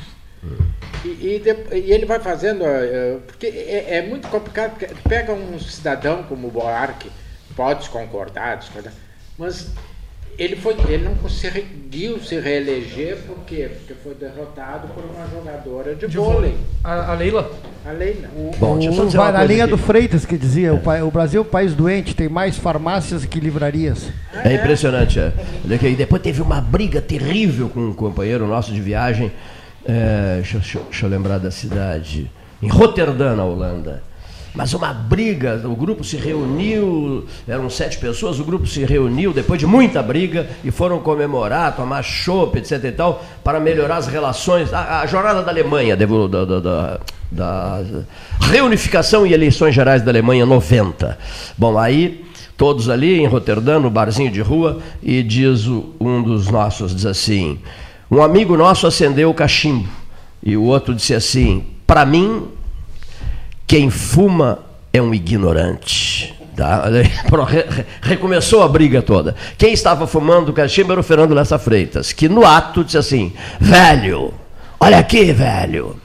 E, e, e, ele vai fazendo, uh, porque é, é, muito complicado, pega um cidadão como o Buarque, pode concordar, discordar, mas ele, foi, ele não conseguiu se reeleger por quê? Porque foi derrotado por uma jogadora de, de vôlei. A, a, Leila? A Leila. O, Bom, o, vai na linha aqui. do Freitas que dizia, o, o, Brasil é um país doente, tem mais farmácias que livrarias. é, impressionante, é. E depois teve uma briga terrível com um companheiro nosso de viagem, é, deixa, deixa, deixa eu lembrar da cidade, em Roterdã, na Holanda mas uma briga, o grupo se reuniu, eram sete pessoas, o grupo se reuniu depois de muita briga e foram comemorar, tomar chopp, etc e tal, para melhorar as relações, a, a jornada da Alemanha, da, da, da, da reunificação e eleições gerais da Alemanha 90. Bom, aí todos ali em Roterdã, no barzinho de rua, e diz um dos nossos, diz assim, um amigo nosso acendeu o cachimbo, e o outro disse assim, para mim quem fuma é um ignorante. Tá? *laughs* Recomeçou a briga toda. Quem estava fumando o cachimbo era o Fernando Lessa Freitas, que no ato disse assim: velho, olha aqui, velho.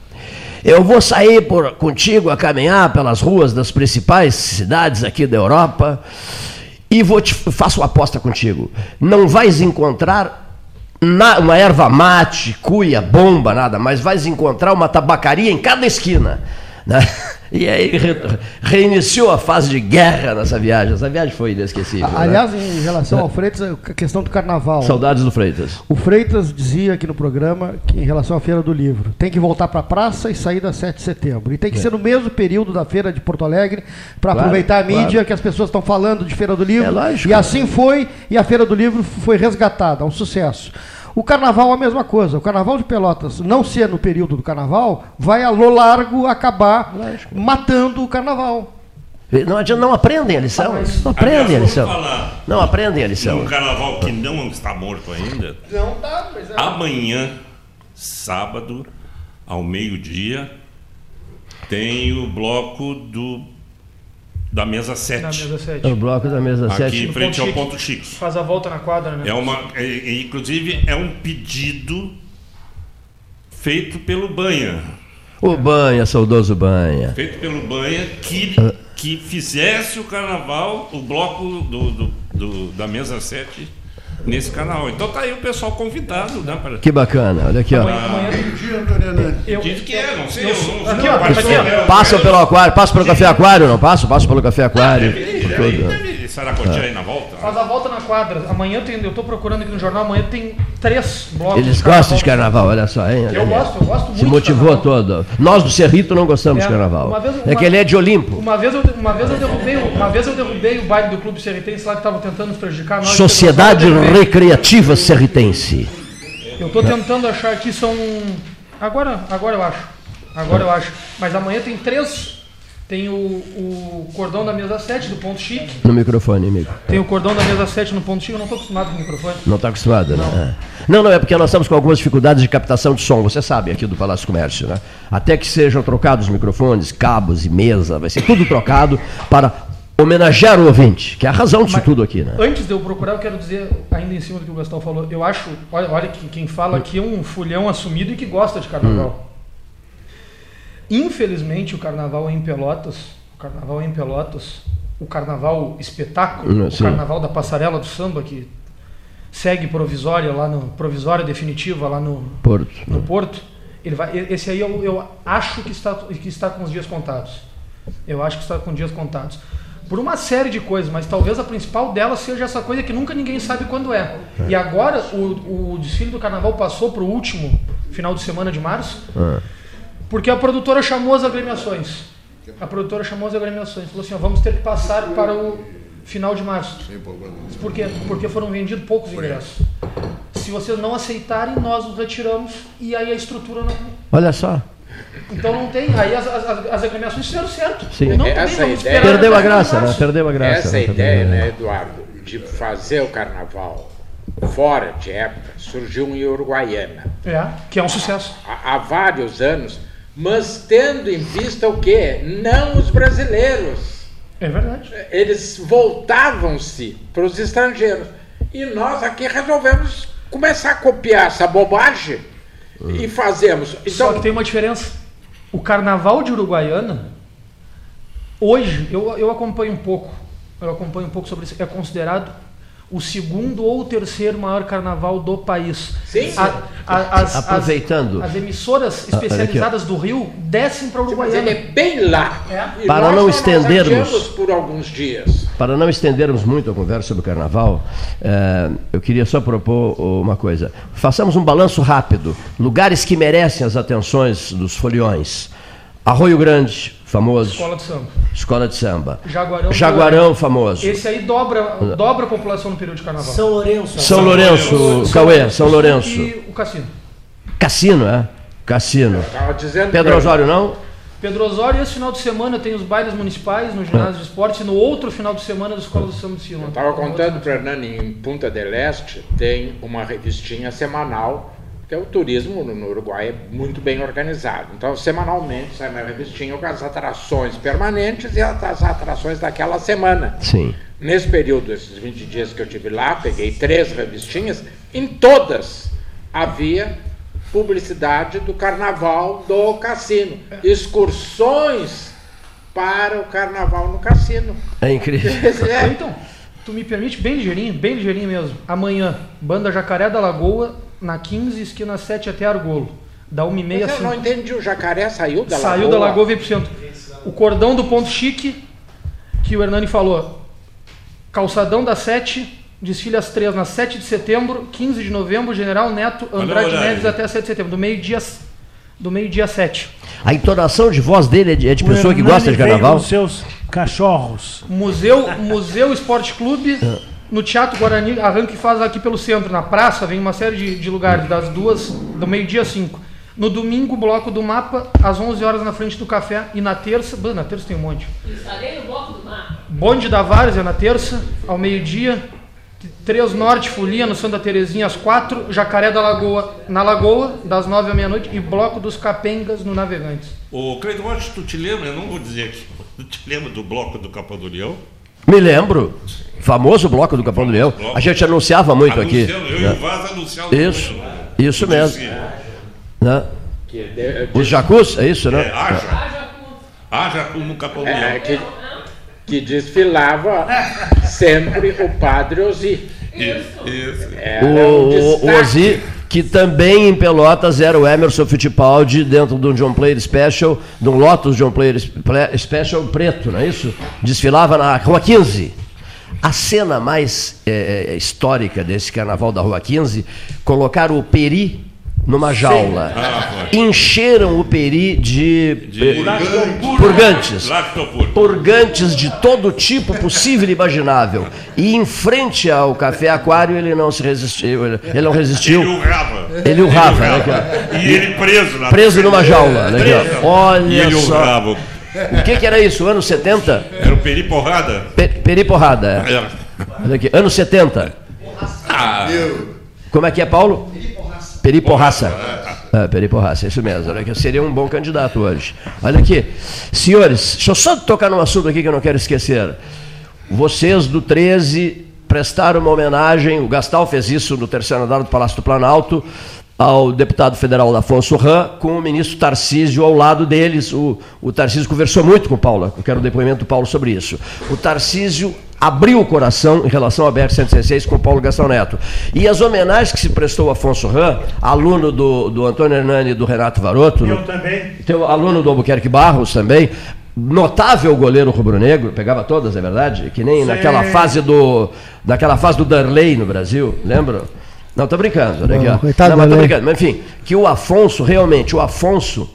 Eu vou sair por, contigo a caminhar pelas ruas das principais cidades aqui da Europa e vou te, faço uma aposta contigo. Não vais encontrar na, uma erva mate, cuia, bomba, nada, mas vais encontrar uma tabacaria em cada esquina. Né? *laughs* E aí re, reiniciou a fase de guerra nessa viagem. Essa viagem foi inesquecível. Né? Aliás, né? em relação ao Freitas, a questão do carnaval. Saudades do Freitas. O Freitas dizia aqui no programa que em relação à Feira do Livro, tem que voltar para a praça e sair da 7 de setembro. E tem que é. ser no mesmo período da Feira de Porto Alegre para claro, aproveitar a mídia claro. que as pessoas estão falando de Feira do Livro. É lógico. E assim foi, e a Feira do Livro foi resgatada, um sucesso. O carnaval é a mesma coisa. O carnaval de Pelotas, não ser no período do carnaval, vai a lo largo acabar Lógico. matando o carnaval. Não, adianta, não aprendem a lição. Não aprendem a lição. Não aprendem a lição. Um carnaval que não está morto ainda. Não está, mas é. Amanhã, sábado, ao meio-dia, tem o bloco do da mesa 7. Da mesa 7. O bloco da mesa 7. Aqui em frente ao ponto Chico. Faz a volta na quadra, né? É uma, é, inclusive, é um pedido feito pelo Banha. O Banha, saudoso Banha. Feito pelo Banha, que, que fizesse o carnaval, o bloco do, do, do da mesa 7 nesse canal. Então tá aí o pessoal convidado, né? Para... Que bacana, olha aqui, ó. Diz que é, não sei. Eu, não, aqui, ó, aqui, ó. Passa pelo aquário, passa pelo café aquário, não passa? Passa pelo café aquário. Ah, deve, deve, deve Saracotia aí na volta? Faz a volta na quadra. Amanhã tem, eu estou procurando aqui no jornal, amanhã tem três blocos. Eles gostam de carnaval, olha só, hein? Eu gosto, eu gosto muito. Se motivou de todo. Nós do Cerrito não gostamos É, de carnaval. uma vez- é uma- que ele é de Olimpo. Uma vez, eu, uma, vez eu derrubei, o- uma vez eu derrubei o baile do Clube Serritense lá que estavam tentando nos prejudicar. Nós, Sociedade. Recreativa Serritense. Eu estou tentando achar aqui, são. Agora, agora eu acho. Agora eu acho. Mas amanhã tem três. Tem o, o cordão da mesa 7 do ponto chique. No microfone, amigo. Tem o cordão da mesa 7 no ponto chique. Eu não estou acostumado com o microfone. Não está acostumado, né? É. Não, não, é porque nós estamos com algumas dificuldades de captação de som, você sabe, aqui do Palácio do Comércio, né? Até que sejam trocados os microfones, cabos e mesa, vai ser tudo trocado para homenagear o ouvinte, que é a razão disso Mas- tudo aqui, né? Antes de eu procurar, eu quero dizer, ainda em cima do que o Gastão falou, eu acho, olha, olha que quem fala aqui é um fulhão assumido e que gosta de carnaval. Infelizmente, o carnaval em Pelotas, o carnaval em Pelotas, o carnaval espetáculo, Hum, o sim. carnaval da passarela do samba, que segue provisória lá no provisória definitiva lá no, Porto. no Porto, ele vai, esse aí eu, eu acho que está, que está com os dias contados. Eu acho que está com dias contados. Por uma série de coisas, mas talvez a principal delas seja essa coisa que nunca ninguém sabe quando é. E agora o, o desfile do carnaval passou para o último final de semana de março, Ah. Porque a produtora chamou as agremiações. A produtora chamou as agremiações. Falou assim: ó, vamos ter que passar para o final de março. Por quê? Porque foram vendidos poucos ingressos. Se vocês não aceitarem, nós nos retiramos e aí a estrutura não. Olha só. Então não tem. Aí as, as, as- agremiações fizeram certo. Sim. Não Essa tem, ideia- Perdeu a graça, né? Perdeu a graça. Essa né? ideia, né, Eduardo, de fazer o carnaval fora de época surgiu em Uruguaiana É, que é um sucesso. há, há vários anos, mas tendo em vista o quê? Não os brasileiros. É verdade. Eles voltavam-se para os estrangeiros. E nós aqui resolvemos começar a copiar essa bobagem e fazemos. Só Então, que tem uma diferença. O carnaval de Uruguaiana, hoje, eu, eu acompanho um pouco, eu acompanho um pouco sobre isso, é considerado o segundo ou terceiro maior carnaval do país. Sim. A- a- as, Aproveitando. As, as emissoras Ah, especializadas do Rio descem para mas Uruguaiana. ele é bem lá. É. E Para nós não estendermos- por alguns dias. Para não estendermos muito a conversa sobre o carnaval, eh, eu queria só propor uma coisa. Façamos um balanço rápido. Lugares que merecem as atenções dos foliões. Arroio Grande, famoso. Escola de samba. Escola de samba. Jaguarão. Jaguarão, famoso. Esse aí dobra, dobra a população no período de carnaval. São Lourenço. São Lourenço, Cauê, São Lourenço. E o Cassino. Cassino, é? Cassino. Estava dizendo Pedro pra- Osório, não? Pedro Osório, esse final de semana tem os bailes municipais no ginásio de esportes e no outro final de semana da Escola do Samba de Silva. Estava contando para Hernani, em Punta del Este tem uma revistinha semanal, que é o turismo no no Uruguai é muito bem organizado. Então, semanalmente sai uma revistinha com as atrações permanentes e as atrações daquela semana. Sim. Nesse período, esses 20 dias que eu tive lá, peguei três revistinhas, em todas havia publicidade do carnaval do cassino. Excursões para o carnaval no cassino. É incrível. *laughs* É, Então, tu me permite, bem ligeirinho, bem ligeirinho mesmo. Amanhã, Banda Jacaré da Lagoa, na 15, esquina 7 até Argolo. Da 1h30 Mas eu não 5. entendi, o jacaré saiu da Saiu da Lagoa e veio pro centro. O cordão do ponto chique, que o Hernani falou. Calçadão da 7, desfile às 3 na 7 de setembro, 15 de novembro, General Neto, Andrade. Neves até 7 de setembro, do meio-dia do meio-dia 7. A entonação de voz dele é de, é de pessoa que Hernani gosta de veio carnaval? com seus cachorros. Museu, Museu Esporte Clube, no Teatro Guarani, arranque faz aqui pelo centro, na praça, vem uma série de, de lugares, das duas, do meio-dia às 5. No domingo, bloco do mapa, às 11 horas na frente do café. E na terça, bah, na terça tem um monte. Estarei no bloco do mar. Bonde da Várzea na terça, ao meio-dia. Três Norte, Folia, no Santa Terezinha, às 4. Jacaré da Lagoa, na Lagoa, das 9 à meia-noite. E Bloco dos Capengas, no Navegantes. Ô, Cleiton, acho que tu te lembra, eu não vou dizer aqui, *laughs* tu te lembra do bloco do Capão do Leão? Me lembro. Famoso bloco do Capão do Leão. A gente anunciava muito aqui. Eu e né? o Vaz anunciando. Isso, isso mesmo. Né? Que de- Os jacus, é isso, É, né? haja. Haja no Capão do é, Leão. que, que desfilava sempre o Padre Ozi. Isso, isso. Era O, um o, o destaque. Ozzy, que também em Pelotas era o Emerson Fittipaldi dentro de um John Player Special, de um Lotus John Player Spe- Special preto, não é isso? Desfilava na Rua 15. A cena mais é, histórica desse carnaval da Rua 15, colocaram o Peri numa jaula. Ah, Encheram o Peri de, De- purgantes. Purgantes de todo tipo possível e imaginável. E em frente ao Café Aquário ele não se resistiu. Ele ele não resistiu. Ele urrava. Ele urrava, né, cara? E ele preso lá. Preso numa jaula, né, cara? Preso. Olha E ele só. urrava. O que, que era isso? Anos 70? Era o peri porrada. Pe Peri Porrada. é. Era. Olha aqui. Anos 70. Ah, Como é que é, Paulo? Peri Porraça. Peri Porraça, é isso mesmo. Olha aqui, seria um bom candidato hoje. Olha aqui. Senhores, deixa eu só tocar num assunto aqui que eu não quero esquecer. Vocês do 13 prestaram uma homenagem, o Gastal fez isso no terceiro andar do Palácio do Planalto, ao deputado federal Afonso Ram, com o ministro Tarcísio ao lado deles. O, o Tarcísio conversou muito com o Paulo, eu quero o depoimento do Paulo sobre isso. O Tarcísio abriu o coração em relação à BR-116 com o Paulo Gastão Neto. E as homenagens que se prestou ao Afonso Ram, aluno do, do Antônio Hernani e do Renato Varoto, Eu no- também. tem o aluno do Albuquerque Barros também, notável goleiro rubro-negro, pegava todas, é verdade? Que nem Sim. naquela fase do naquela fase do Darley no Brasil, lembra? Não, tô brincando, aqui, Não, ó. coitado Não, mas tô brincando, mas enfim, que o Afonso, realmente, o Afonso,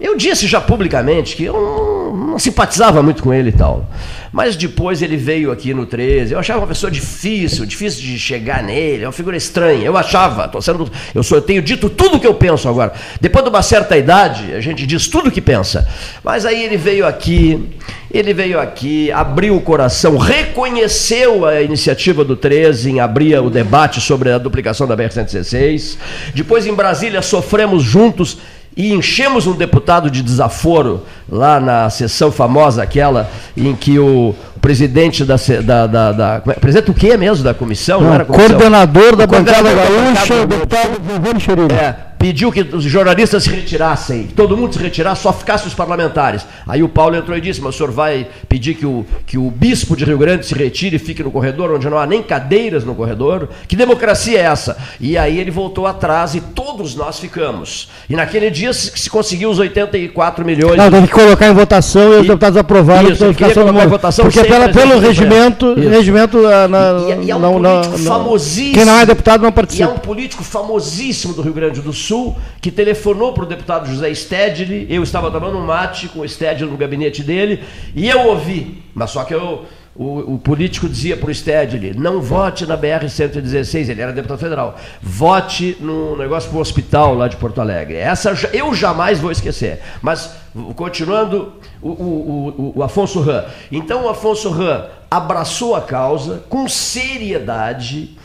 eu disse já publicamente que eu não, não simpatizava muito com ele e tal. Mas depois ele veio aqui no 13. Eu achava uma pessoa difícil, difícil de chegar nele, é uma figura estranha. Eu achava, tô sendo, eu, sou, eu tenho dito tudo o que eu penso agora. Depois de uma certa idade, a gente diz tudo o que pensa. Mas aí ele veio aqui, ele veio aqui, abriu o coração, reconheceu a iniciativa do 13 em abrir o debate sobre a duplicação da BR-116. Depois em Brasília sofremos juntos e enchemos um deputado de desaforo lá na sessão famosa aquela em que o, presidente da, da, da, da- é- presidente o que mesmo da comissão não, Não, era comissão? coordenador da O bancada da gaúcha, deputado Giovanni Cherini. é, pediu que os jornalistas se retirassem, que todo mundo se retirasse, só ficassem os parlamentares. Aí o Paulo entrou e disse: Mas o senhor vai pedir que o, que o bispo de Rio Grande se retire e fique no corredor, onde não há nem cadeiras no corredor? Que democracia é essa? E aí ele voltou atrás e todos nós ficamos. E naquele dia se, se conseguiu os 84 milhões. Não, tem que colocar em votação e os E- deputados aprovaram Isso, queria todo colocar em votação Porque pela, pelo regimento, Isso. regimento ah, na, E- e- e é um não, não, político não- famosíssimo. Quem não é deputado não E é participa. um político famosíssimo do Rio Grande do Sul que telefonou para o deputado José Stedley. Eu estava tomando um mate com o Stedley no gabinete dele e eu ouvi, mas só que eu, o, o político dizia para o Stedley: não vote na BR-116, ele era deputado federal, vote no negócio para o hospital lá de Porto Alegre. Essa eu jamais vou esquecer. Mas, continuando, o, o, o, o Afonso Ram. Então, o Afonso Ram abraçou a causa com seriedade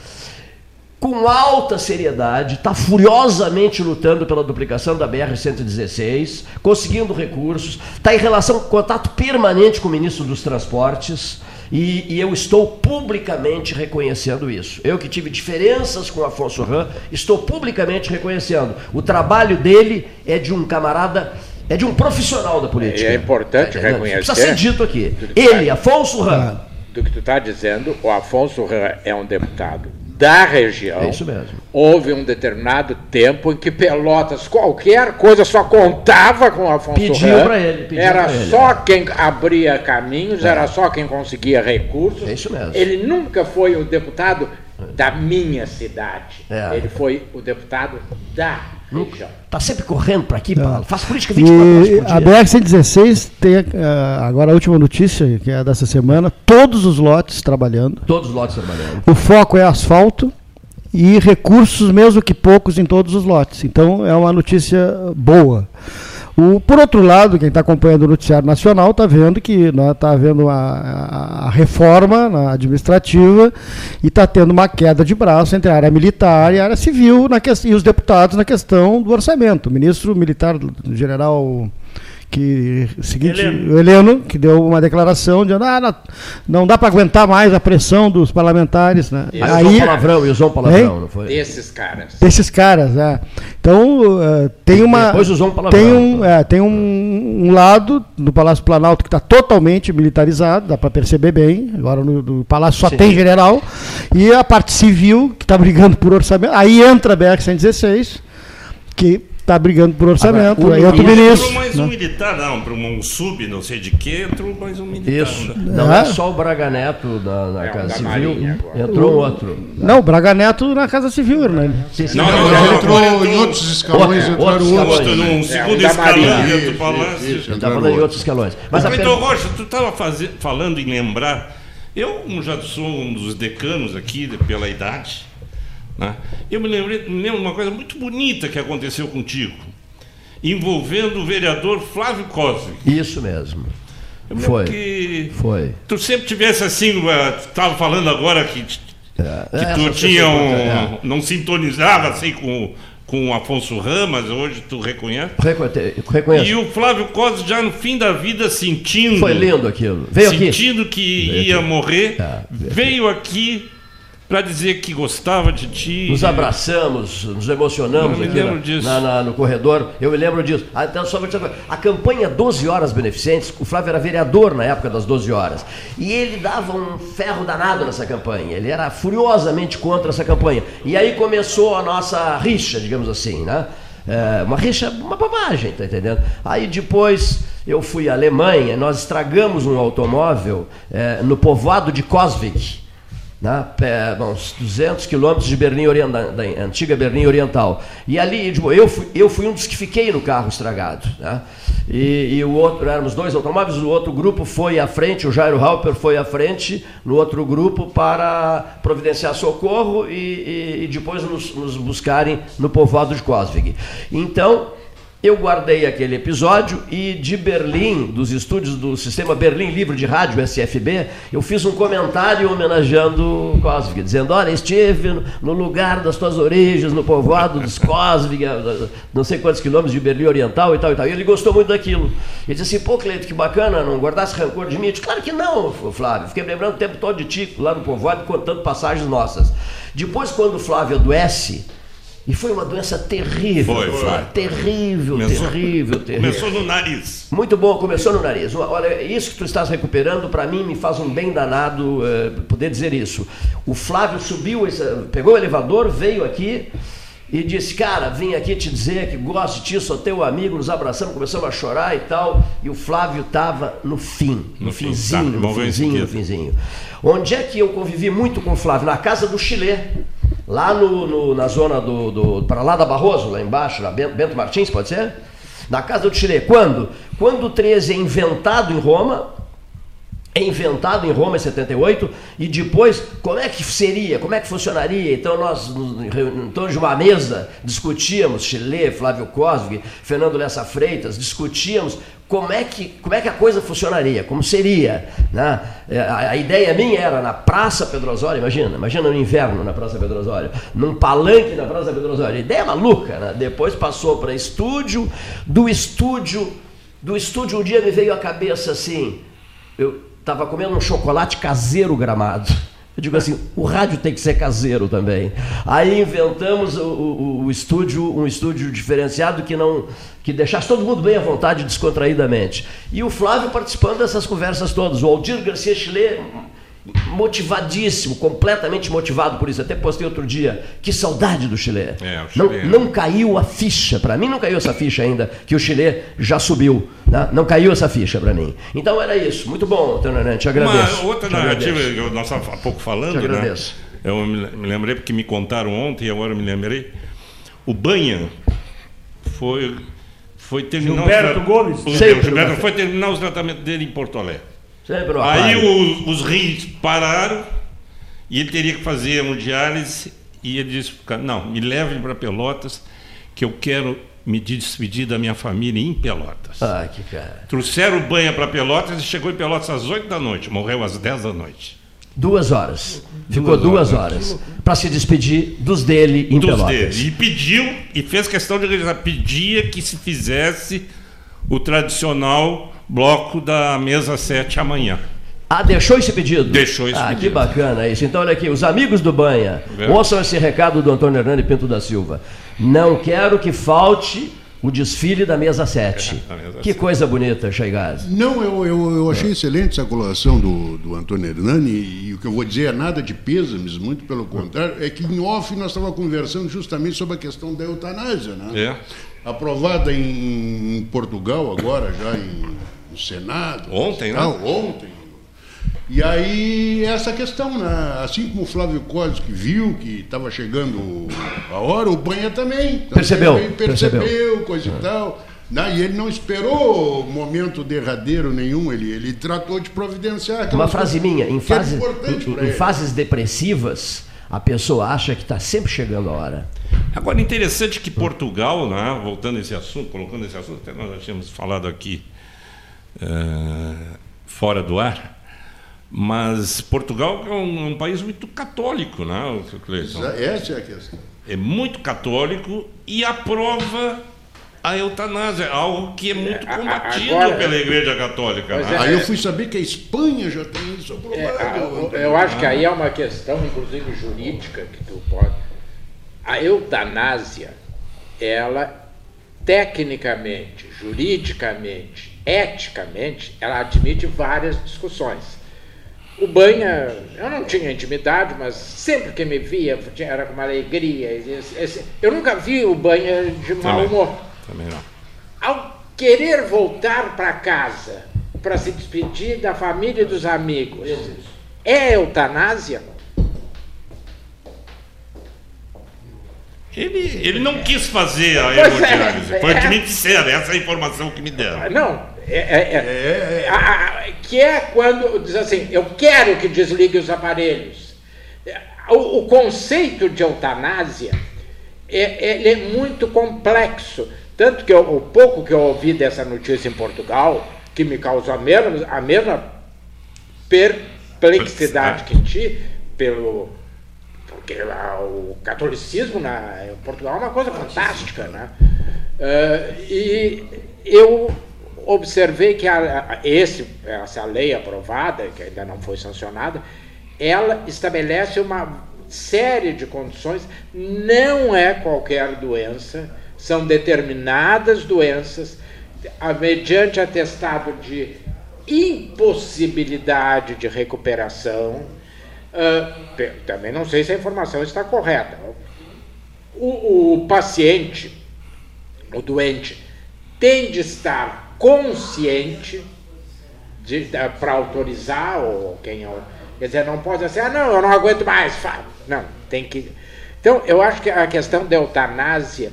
com alta seriedade, está furiosamente lutando pela duplicação da BR-116, conseguindo recursos, está em relação, contato permanente com o ministro dos Transportes, e, e eu estou publicamente reconhecendo isso. Eu que tive diferenças com o Afonso Ram, estou publicamente reconhecendo. O trabalho dele é de um camarada, é de um profissional da política. É importante É, reconhecer. Precisa ser dito aqui. Ele, Afonso Ram. Do que tu está dizendo, o Afonso Ram é um deputado da região. É isso mesmo. Houve um determinado tempo em que Pelotas, qualquer coisa, só contava com o Afonso Pediu Ram. pra ele, pediu Era ele, só é. quem abria caminhos, era só quem conseguia recursos. É isso mesmo. Ele nunca foi o deputado da minha cidade. É. Ele foi o deputado da. Está sempre correndo para aqui, Paulo. Faz política 24 horas E por dia. a BR-116 tem agora a última notícia, que é dessa semana, todos os lotes trabalhando. Todos os lotes trabalhando. O foco é asfalto e recursos, mesmo que poucos, em todos os lotes. Então é uma notícia boa. O, por outro lado, quem está acompanhando o noticiário nacional está vendo que está havendo a, a- reforma na administrativa e está tendo uma queda de braço entre a área militar e a área civil na ques- e os deputados na questão do orçamento. O ministro militar, general que seguinte, Heleno. o Heleno, que deu uma declaração dizendo ah, não, não dá para aguentar mais a pressão dos parlamentares. Né? Aí, usou palavrão e usou palavrão, não foi? Desses caras. Desses caras, é. Então, eh, tem uma. Depois usou um palavrão. Tem um, é, tem um, um lado do Palácio Planalto que está totalmente militarizado, dá para perceber bem. Agora no, no Palácio só Sim. tem general. E a parte civil, que está brigando por orçamento. Aí entra a BR-116, que está brigando por orçamento. Agora, aí outro Entrou ministro. mais um né? militar, não, para um sub, não sei de que, entrou mais um militar. Isso. né? Não Ah. é só o Braga Neto na, na É, Casa da Civil. Entrou um outro. Não, Braga Neto na Casa Civil, Hernani. Sim, sim. Não, Não, não, mas não, entrou em outros escalões, Outro- entraram outros. Outro, escalões. num É, segundo da escalão dentro do palácio. Está falando em outros. escalões. Mas a Então. Rocha, tu estava falando em lembrar. Eu já sou um dos decanos aqui, pela idade. Né? Eu me, lembrei, me lembro de uma coisa muito bonita que aconteceu contigo, envolvendo o vereador Flávio Cosme. Isso mesmo. Eu Foi. que Foi. tu sempre tivesse assim, estava falando agora que, que É, tu essas tinha um, é. não sintonizava assim com, com o Afonso Ramas, hoje tu reconhece. Reconhe- Reconheço. E o Flávio Cosme já no fim da vida sentindo. Foi lindo aquilo. Veio aqui. sentindo que ia morrer, É, veio veio aqui para dizer que gostava de ti. Nos abraçamos, nos emocionamos aqui lembro na- disso. na- na- no corredor. Eu me lembro disso. Ah, Então, só a campanha 12 Horas Beneficentes, o Flávio era vereador na época das 12 horas. E ele dava um ferro danado nessa campanha. Ele era furiosamente contra essa campanha. E aí começou a nossa rixa, digamos assim, né? É, uma rixa, uma bobagem, tá entendendo? Aí depois eu fui à Alemanha, nós estragamos um automóvel é, no povoado de Coswig né, uns 200 quilômetros de Berlim Oriental, da antiga Berlim Oriental. E ali, tipo, eu fui, eu fui um dos que fiquei no carro estragado. Né? E, e o outro, éramos dois automóveis, o outro grupo foi à frente, o Jairo Halper foi à frente no outro grupo para providenciar socorro e, e- e depois nos, nos buscarem no povoado de Coswig. Então, eu guardei aquele episódio e de Berlim, dos estúdios do Sistema Berlim Livre de Rádio, SFB, eu fiz um comentário homenageando o Coswig, dizendo, olha, estive no- lugar das tuas origens, no povoado dos *laughs* a- não sei quantos quilômetros de Berlim Oriental e tal e tal. E ele gostou muito daquilo. Ele disse assim, pô, Cleito, que bacana, não guardasse rancor de mim. Eu disse, claro que não, Flávio. Fiquei lembrando o tempo todo de ti, lá no povoado, contando passagens nossas. Depois, quando o Flávio adoece, e foi uma doença terrível, Foi, foi. Terrível, Começou- terrível, terrível. Começou no nariz. Muito bom, começou no nariz. Olha, isso que tu estás recuperando, para mim, me faz um bem danado eh, poder dizer isso. O Flávio subiu, pegou o elevador, veio aqui e disse, cara, vim aqui te dizer que gosto de ti, sou teu amigo, nos abraçamos, começamos a chorar e tal. E o Flávio estava no fim, no, No fim, finzinho, tá, no finzinho, no finzinho. Onde é que eu convivi muito com o Flávio? Na casa do Chile. Lá no, no- na zona do, do. para lá da Barroso, lá embaixo, na Bento, Bento Martins, pode ser? Na casa do Chile. Quando? Quando o 13 é inventado em Roma, é inventado em Roma em 78, e depois, como é que seria, como é que funcionaria? Então, nós, em torno de uma mesa, discutíamos, Chile, Flávio Cosme, Fernando Lessa Freitas, discutíamos como é que, como é que a coisa funcionaria, como seria. Né? É, A, ideia minha era na Praça Pedro Osório, imagina, imagina no inverno na Praça Pedro Osório, num palanque na Praça Pedro Osório. Ideia maluca, né? Depois passou para estúdio, do estúdio, do estúdio um dia me veio à cabeça assim, eu estava comendo um chocolate caseiro gramado. Eu digo assim, o rádio tem que ser caseiro também. Aí inventamos o, o- o estúdio, um estúdio diferenciado que não que deixasse todo mundo bem à vontade, descontraídamente. E o Flávio participando dessas conversas todas. O Aldir Garcia Chile, motivadíssimo, completamente motivado por isso. Até postei outro dia. Que saudade do Chile. É, o não, Chile- não caiu a ficha. Para mim não caiu essa ficha ainda, que o Chile já subiu. né? Não caiu essa ficha para mim. Então era isso. Muito bom, Tenonã, te agradeço. Uma outra Te narrativa agradeço. que nós estávamos há pouco falando, Te né? agradeço. Eu me lembrei porque me contaram ontem e agora eu me lembrei. O Banha foi, foi terminar Gilberto os, Gomes? O, Sempre o Gilberto foi terminar os tratamentos dele em Porto Alegre. Sempre Aí o- os rins pararam e ele teria que fazer um diálise e ele disse não, me levem para Pelotas que eu quero me despedir da minha família em Pelotas. Ah, que cara. Trouxeram o banha para Pelotas e chegou em Pelotas às 8 da noite, morreu às 10 da noite. Duas horas. Ficou Duas duas horas. Para se despedir dos dele em Dos Pelotas. deles. E pediu, e fez questão de registrar, pedia que se fizesse o tradicional bloco da mesa 7 amanhã. Ah, deixou esse pedido? Deixou esse ah, pedido. que bacana isso. Então, olha aqui, os amigos do Banha, É. ouçam esse recado do Antônio Hernani Pinto da Silva. Não quero que falte o desfile da mesa 7. É, *laughs* mesa que 7. coisa bonita, Cheigaz. Não, eu, eu, eu achei excelente essa colação do, do Antônio Hernani, e, o que eu vou dizer é nada de pêsames, muito pelo contrário, é que em off nós estávamos conversando justamente sobre a questão da eutanásia, né? É. aprovada em, em Portugal agora, já em, no Senado. Ontem, né? Não, ontem. E aí, essa questão, né? Assim como o Flávio Cosme que viu que estava chegando a hora, o Banha também. Percebeu, Também percebeu, percebeu. coisa e tal. Né? E ele não esperou momento derradeiro nenhum, ele, ele tratou de providenciar. Uma frase minha, em, é fases, importante em, em fases depressivas, a pessoa acha que está sempre chegando a hora. Agora, interessante que Portugal, né, voltando a esse assunto, colocando esse assunto, até nós já tínhamos falado aqui eh, fora do ar, mas Portugal é um, um país muito católico, né, seu Cleiton? Essa é a questão. É muito católico e aprova a eutanásia, algo que é muito a- combatido agora- pela Igreja Católica. Né? é. Aí eu fui saber que a Espanha já tem isso É, aprovado. a- eu acho que aí é uma questão, inclusive jurídica, que tu pode. A eutanásia, ela tecnicamente, juridicamente, eticamente, ela admite várias discussões. O Banha, eu não tinha intimidade, mas sempre que me via era com uma alegria. eu nunca vi o Banha de mau Também. humor. Também não. Ao querer voltar para casa para se despedir da família e dos amigos, é eutanásia? Ele, ele não quis fazer a é, hemodiálise, foi o que é. me disseram, essa é a informação que me deram. Não, é, é- é- a- a- que é quando diz assim, eu quero que desligue os aparelhos. O, o conceito de eutanásia é, é muito complexo. Tanto que eu- o pouco que eu ouvi dessa notícia em Portugal, que me causou a mesma, a mesma perplexidade que ti, pelo, porque o catolicismo na, em Portugal é uma coisa fantástica, né? Eh, e eu observei que a, a- esse, essa lei aprovada, que ainda não foi sancionada, ela estabelece uma série de condições, não é qualquer doença, são determinadas doenças, a- mediante atestado de impossibilidade de recuperação. Pe- também não sei se a informação está correta. O, o paciente, o doente, tem de estar consciente para autorizar ou quem é o- quer dizer não pode dizer ah não eu não aguento mais fa- não tem que então eu acho que a questão da eutanásia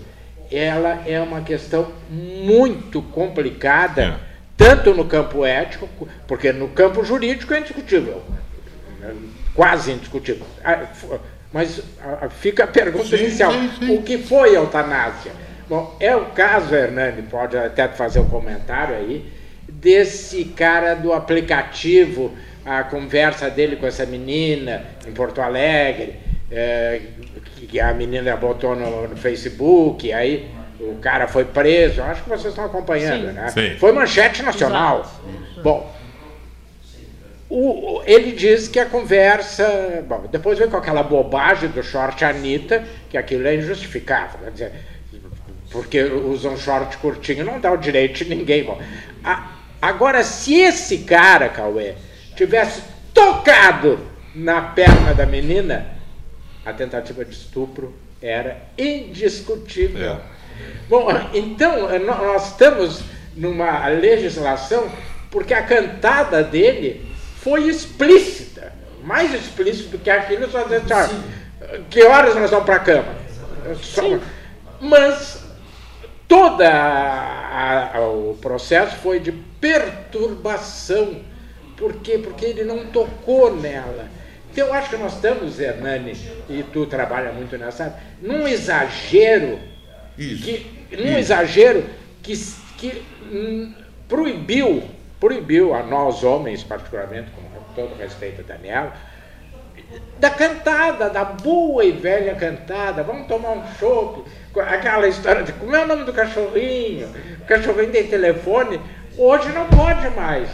ela é uma questão muito complicada É. tanto no campo ético porque no campo jurídico é indiscutível quase indiscutível Ah, mas ah, fica a pergunta Sim, inicial sim, sim. o que foi eutanásia bom é o caso Hernani pode até fazer um comentário aí desse cara do aplicativo, a conversa dele com essa menina em Porto Alegre, é, que a menina botou no, no Facebook, aí o cara foi preso, acho que vocês estão acompanhando, Sim. né? Sim. Foi manchete nacional. Bom, o- ele diz que a conversa. Bom, depois veio com aquela bobagem do short Anitta, que aquilo é injustificável. Quer dizer, porque usam short curtinho não dá o direito de ninguém. Bom, a- agora, se esse cara, Cauê, tivesse tocado na perna da menina, a tentativa de estupro era indiscutível. É. Bom, então nó- nós estamos numa legislação porque a cantada dele foi explícita, mais explícita do que aquilo, só dizer, "Tá, que horas nós vamos para a cama? Só- Mas a- o processo foi de perturbação. Por quê? Porque ele não tocou nela. Então eu acho que nós estamos, Hernani, e tu trabalha muito nessa área, num exagero Isso. que num exagero que, que hum, proibiu, proibiu a nós homens, particularmente, com todo respeito a Daniel, da cantada, da boa e velha cantada, vamos tomar um chopp, aquela história de como é o nome do cachorrinho, o cachorrinho tem telefone, hoje não pode mais.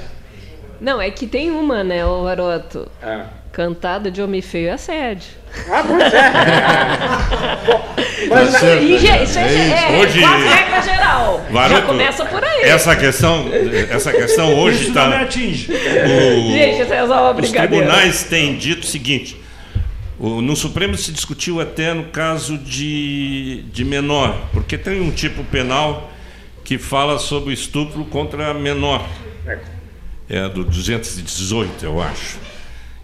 Não, é que tem uma, né, ô garoto? Ah, Cantada de homem feio é assédio. ah pois é. *laughs* Bom, mas Tá certo. E, gente, isso é, é Hoje- quase regra geral. Já Varoto, começa por aí. Essa questão, essa questão hoje Isso não me está. atinge. o- Gente, isso é só uma Os brincadeira. tribunais têm dito o seguinte: O- no Supremo se discutiu até no caso de, de menor, porque tem um tipo penal que fala sobre o estupro contra menor. É do 218, eu acho.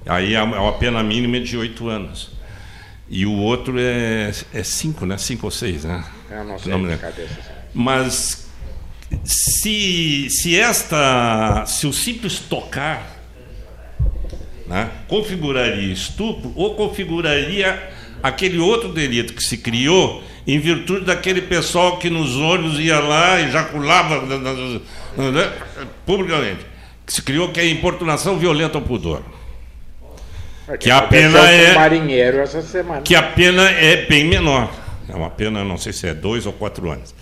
Aí a, a pena mínima é de oito anos. E o outro é, é cinco, né? Cinco ou seis, né? Eu não sei Não me. Mas se, se esta, se o simples tocar né, configuraria estupro ou configuraria aquele outro delito que se criou em virtude daquele pessoal que nos ônibus ia lá e ejaculava né, publicamente. Que se criou que é importunação violenta ao pudor. Que a pena é- marinheiro essa semana. que a pena é bem menor. É uma pena, não sei se é dois ou quatro anos.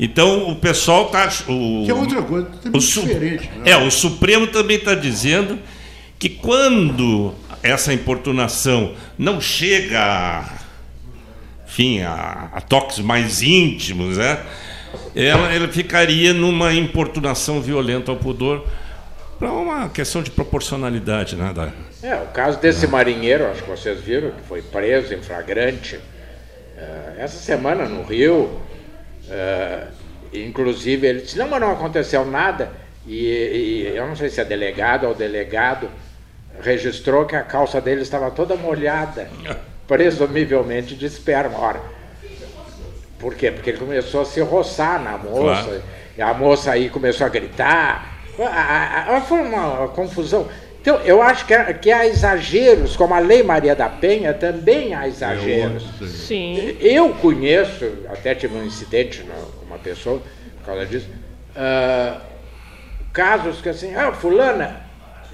Então o pessoal está. O, Que é outra coisa, também o Su- diferente. né? É, o Supremo também está dizendo que quando essa importunação não chega a, enfim, a, a toques mais íntimos, né? ela, ela ficaria numa importunação violenta ao pudor para uma questão de proporcionalidade. Né, da, É, o caso desse marinheiro, acho que vocês viram, que foi preso em flagrante eh, essa semana no Rio. eh, inclusive, ele disse: não, mas não aconteceu nada. E, e eu não sei se é delegado ou delegado registrou que a calça dele estava toda molhada, *laughs* presumivelmente de esperma. Ora, por quê? Porque ele começou a se roçar na moça, Claro. e a moça aí começou a gritar. A- a- a- Foi uma confusão. Então, eu acho que, há- que há exageros, como a Lei Maria da Penha, também há exageros. Sim. Eu conheço, até tive um incidente com uma pessoa por causa disso, ah, casos que assim, ah, fulana,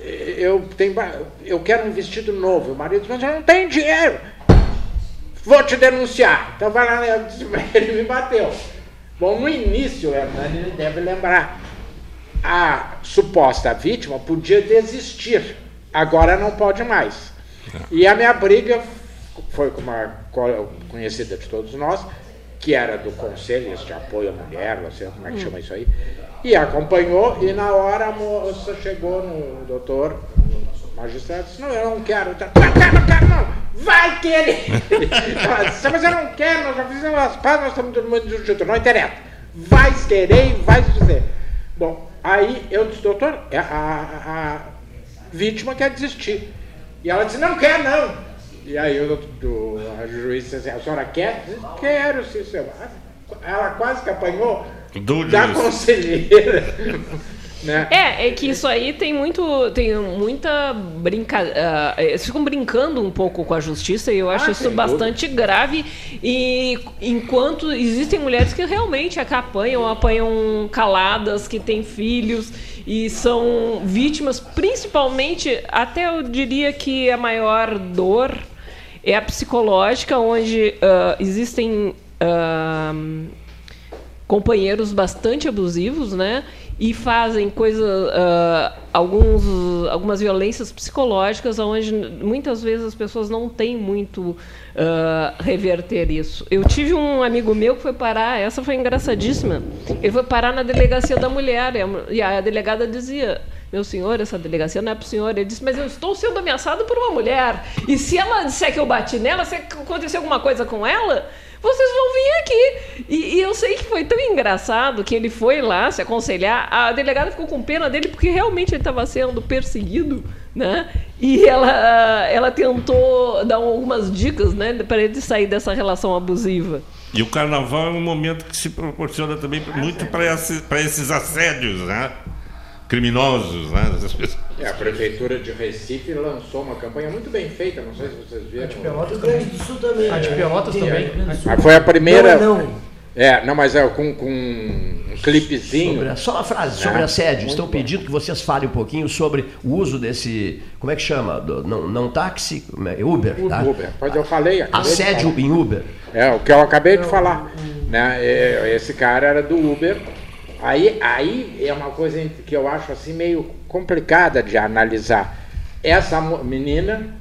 eu, tenho, eu quero um vestido novo. O marido diz, mas eu não tenho dinheiro. Vou te denunciar. Então vai lá, né, *laughs* ele me bateu. Bom, no início, Hernani ele deve lembrar, a suposta vítima podia desistir, agora não pode mais. E a minha briga foi com uma co- conhecida de todos nós, que era do Conselho de Apoio à Mulher, não sei como é que chama isso aí, e acompanhou, e na hora a moça chegou no doutor, no magistrado, disse, não, eu não quero, não quero, não quero, não, vai querer. *laughs* Ela disse, mas eu não quero, nós já fizemos as pazes, nós estamos todo mundo junto, não interessa, vai querer e vai dizer. Bom, aí eu disse, doutor, a, a, a vítima quer desistir. E ela disse, não quer não. E aí o, do, a juiz disse assim, a senhora quer? Eu disse, Quero, sim, senhor. Ela quase que apanhou Do da juiz. conselheira. *laughs* né? É, é que isso aí tem muito, tem muita brincadeira. eles ficam brincando um pouco com a justiça e eu acho Ah, isso bastante grave. E enquanto existem mulheres que realmente apanham, apanham caladas, que têm filhos e são vítimas, principalmente, até eu diria que a maior dor é a psicológica, onde ah, existem. ah, companheiros bastante abusivos, né? E fazem coisas, ah, alguns, algumas violências psicológicas, onde muitas vezes as pessoas não têm muito reverter isso. Eu tive um amigo meu que foi parar, essa foi engraçadíssima. Ele foi parar na delegacia da mulher e a delegada dizia: meu senhor, essa delegacia não é para o senhor. Ele disse, mas eu estou sendo ameaçado por uma mulher. E se ela disser que eu bati nela, se acontecer alguma coisa com ela, vocês vão vir aqui. E, e eu sei que foi tão engraçado que ele foi lá se aconselhar. A delegada ficou com pena dele porque realmente ele estava sendo perseguido, né? E ela, ela tentou dar algumas dicas, né, para ele sair dessa relação abusiva. E o carnaval é um momento que se proporciona também muito para esses, para esses assédios, né? Criminosos, né? Essas pessoas. É, a Prefeitura de Recife lançou uma campanha muito bem feita, não sei se vocês viram. Pelotas Rio Grande também. do Sul também. A de Pelotas Tem, também. Mas foi a primeira. Não, é não. É, não, mas é com, com um clipezinho. Sobre a- só uma frase sobre Ah, assédio. muito Estão bom. pedindo que vocês falem um pouquinho sobre o uso desse. Como é que chama? Do- não, não táxi, é? Uber. Tá? Uber. Pois eu falei. de Assédio em Uber. É, o que eu acabei de falar. Né? É, Esse cara era do Uber. Aí, aí é uma coisa que eu acho assim meio complicada de analisar. Essa menina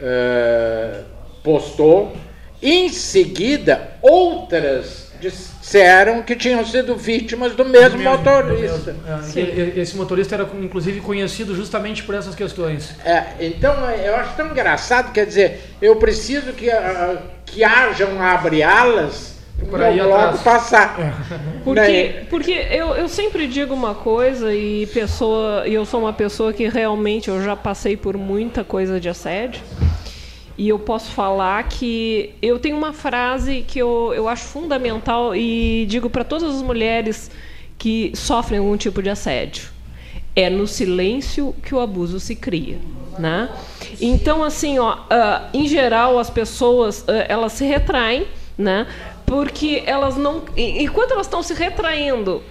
eh, postou, em seguida outras disseram que tinham sido vítimas do mesmo, motorista. É, esse motorista era, inclusive, conhecido justamente por essas questões. É, então, eu acho tão engraçado, quer dizer, eu preciso que, uh, que haja um abre-alas para logo passar. Porque, né? porque eu, eu sempre digo uma coisa e pessoa, e eu sou uma pessoa que realmente eu já passei por muita coisa de assédio. E eu posso falar que eu tenho uma frase que eu, eu acho fundamental e digo para todas as mulheres que sofrem algum tipo de assédio. É no silêncio que o abuso se cria. Né? Então, assim, ó, uh, em geral, as pessoas uh, elas se retraem, né? Porque elas não. Enquanto elas estão se retraindo,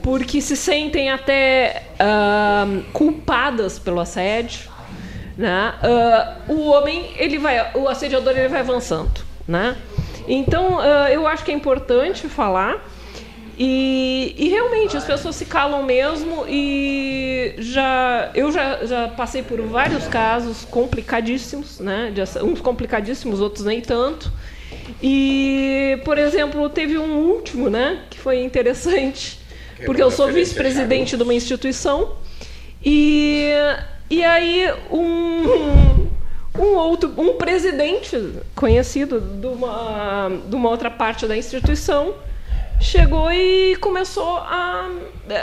porque se sentem até uh, culpadas pelo assédio, né? Uh, o homem, ele vai, o assediador, ele vai avançando, né? Então, uh, eu acho que é importante falar. E, e, realmente as pessoas se calam mesmo e já eu já, já passei por vários casos complicadíssimos, né? De, uns complicadíssimos, outros nem tanto. E, por exemplo, teve um último, né? Que foi interessante, porque eu sou vice-presidente de uma instituição e e aí um, um outro, um presidente conhecido de uma, de uma outra parte da instituição chegou e começou a